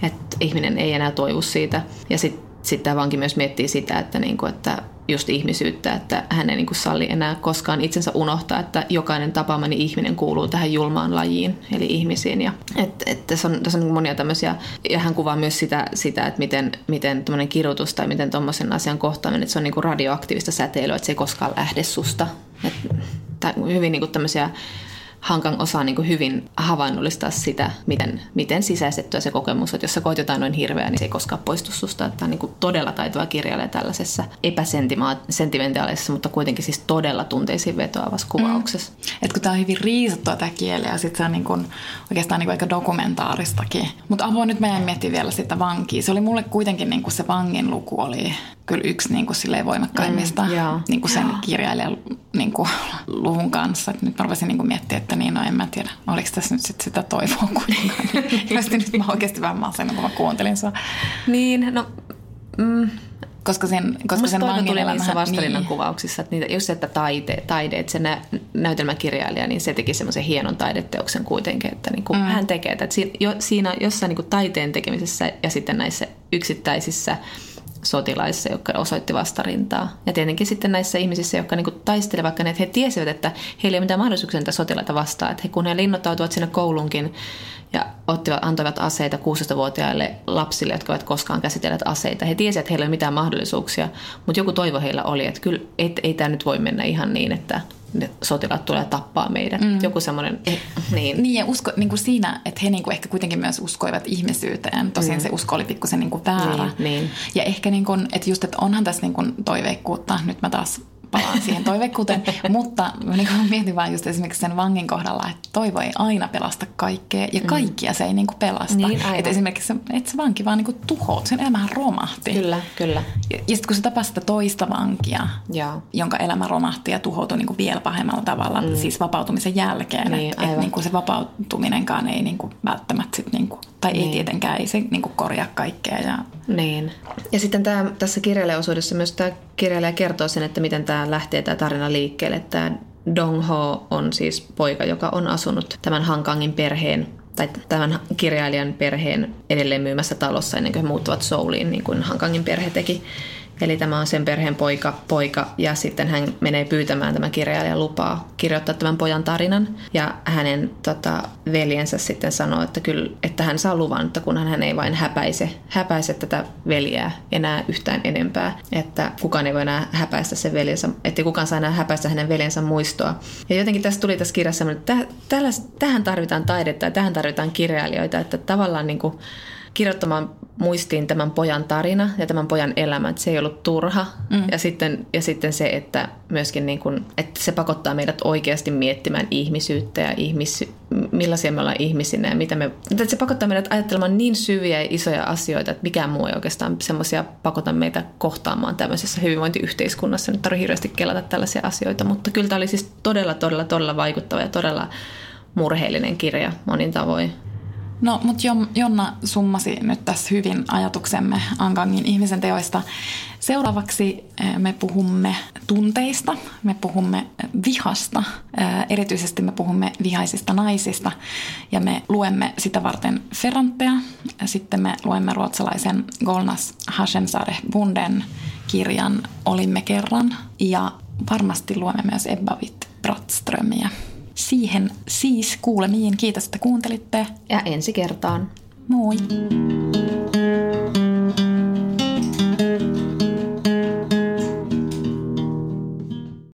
että ihminen ei enää toivu siitä. Ja sitten sitten tämä myös miettii sitä, että, niin kuin, että just ihmisyyttä, että hän ei niin kuin salli enää koskaan itsensä unohtaa, että jokainen tapaamani ihminen kuuluu tähän julmaan lajiin, eli ihmisiin. Ja, et, et tässä on, tässä on niin monia tämmöisiä, ja hän kuvaa myös sitä, sitä että miten, miten tämmöinen kirjoitus tai miten tuommoisen asian kohtaaminen, että se on niin kuin radioaktiivista säteilyä, että se ei koskaan lähde susta. Että, hyvin niin kuin tämmöisiä Hankan osaa niin kuin hyvin havainnollistaa sitä, miten, miten sisäistettyä se kokemus, että jos sä koet jotain noin hirveää, niin se ei koskaan poistu susta. Että on niin kuin todella taitava kirjailija tällaisessa epäsentimentaalisessa, mutta kuitenkin siis todella tunteisiin vetoavassa mm. kuvauksessa. Mm. Et kun tämä on hyvin riisuttua tämä kieli ja sitten se on niin kuin, oikeastaan niin kuin aika dokumentaaristakin. Mutta avoin nyt meidän miettiä vielä sitä vankia. Se oli mulle kuitenkin niin kuin se vangin luku oli kyllä yksi niin kuin silleen voimakkaimmista mm, niin kuin sen kirjailijan niin kuin, luvun kanssa. Nyt mä rupesin niin kuin miettimään, että niin, no en mä tiedä, oliko tässä nyt sit sitä toivoa kuitenkaan. Nyt mä oikeasti vähän masennut, kun mä kuuntelin sua. Niin, no... Mm, koska sen, koska sen tuli niissä vastarinnan niin. kuvauksissa, että niitä, just että taide, taide että se nä, näytelmäkirjailija, niin se teki semmoisen hienon taideteoksen kuitenkin, että niin kuin mm. hän tekee, että siinä, jo, siinä jossain niin kuin taiteen tekemisessä ja sitten näissä yksittäisissä sotilaissa, jotka osoitti vastarintaa. Ja tietenkin sitten näissä ihmisissä, jotka niinku taistelevat, vaikka ne, että he tiesivät, että heillä ei ole mitään mahdollisuuksia niitä sotilaita vastaan. Että he, kun he linnoittautuvat sinne koulunkin ja ottivat, antoivat aseita 16-vuotiaille lapsille, jotka eivät koskaan käsitelleet aseita. He tiesivät, että heillä ei ole mitään mahdollisuuksia, mutta joku toivo heillä oli, että kyllä et, ei tämä nyt voi mennä ihan niin, että ne sotilaat tulee tappaa meidät. Mm. Joku semmoinen, eh, niin. Niin ja usko, niin kuin siinä, että he niin kuin ehkä kuitenkin myös uskoivat ihmisyyteen. Tosin mm. se usko oli pikkusen niin kuin väärä. Niin, niin. Ja ehkä niin kuin, että just, että onhan tässä niin kuin toiveikkuutta. Nyt mä taas palaan siihen toiveikkuuteen. Mutta niin kuin mietin vaan just esimerkiksi sen vangin kohdalla, että toivo ei aina pelasta kaikkea ja mm. kaikkia mm. se ei niin kuin pelasta. Niin, että esimerkiksi se, että se vanki vaan niin kuin tuhout, sen elämähän romahti. Kyllä, kyllä. Ja, ja sitten kun se tapasi sitä toista vankia, ja. jonka elämä romahti ja tuhoutui niin kuin vielä pahemmalla tavalla, mm. siis vapautumisen jälkeen, niin, että et niin kuin se vapautuminenkaan ei niin kuin välttämättä sit niin kuin Tai Niin. ei tietenkään, ei se niin kuin korjaa kaikkea. Ja, Niin. Ja sitten tämä, tässä kirjailijaosuudessa myös tämä kirjailija kertoo sen, että miten tämä lähtee tämä tarina liikkeelle. Tämä Dong Ho on siis poika, joka on asunut tämän Hankangin perheen tai tämän kirjailijan perheen edelleen myymässä talossa ennen kuin he muuttuvat Souliin, niin kuin Hankangin perhe teki. Eli tämä on sen perheen poika, poika ja sitten hän menee pyytämään tämän kirjailijan lupaa kirjoittaa tämän pojan tarinan. Ja hänen tota, veljensä sitten sanoo, että, kyllä, että hän saa luvan, että kunhan hän ei vain häpäise, häpäise tätä veljeä enää yhtään enempää. Että kukaan ei voi enää häpäistä sen veljensä, että kukaan saa enää häpäistä hänen veljensä muistoa. Ja jotenkin tässä tuli tässä kirjassa että tähän tarvitaan taidetta ja tähän tarvitaan kirjailijoita, että tavallaan niin kuin kirjoittamaan muistiin tämän pojan tarina ja tämän pojan elämä, että se ei ollut turha. Mm. Ja, sitten, ja sitten se, että myöskin niin kuin, että se pakottaa meidät oikeasti miettimään ihmisyyttä ja ihmis, millaisia me ollaan ihmisinä ja mitä me, että se pakottaa meidät ajattelemaan niin syviä ja isoja asioita, että mikään muu ei oikeastaan semmoisia pakota meitä kohtaamaan tämmöisessä hyvinvointiyhteiskunnassa. Nyt tarvitsee hirveästi kelata tällaisia asioita, mutta kyllä tämä oli siis todella, todella, todella vaikuttava ja todella murheellinen kirja monin tavoin. No, mutta Jonna summasi nyt tässä hyvin ajatuksemme Ankangin ihmisen teoista. Seuraavaksi eh, me puhumme tunteista, me puhumme vihasta, eh, erityisesti me puhumme vihaisista naisista ja me luemme sitä varten Ferrantea. Sitten me luemme ruotsalaisen Golnas Hashemsare Bunden kirjan Olimme kerran ja varmasti luemme myös Ebba Witt Brattströmiä. Siihen siis kuulemiin. Kiitos, että kuuntelitte. Ja ensi kertaan. Moi!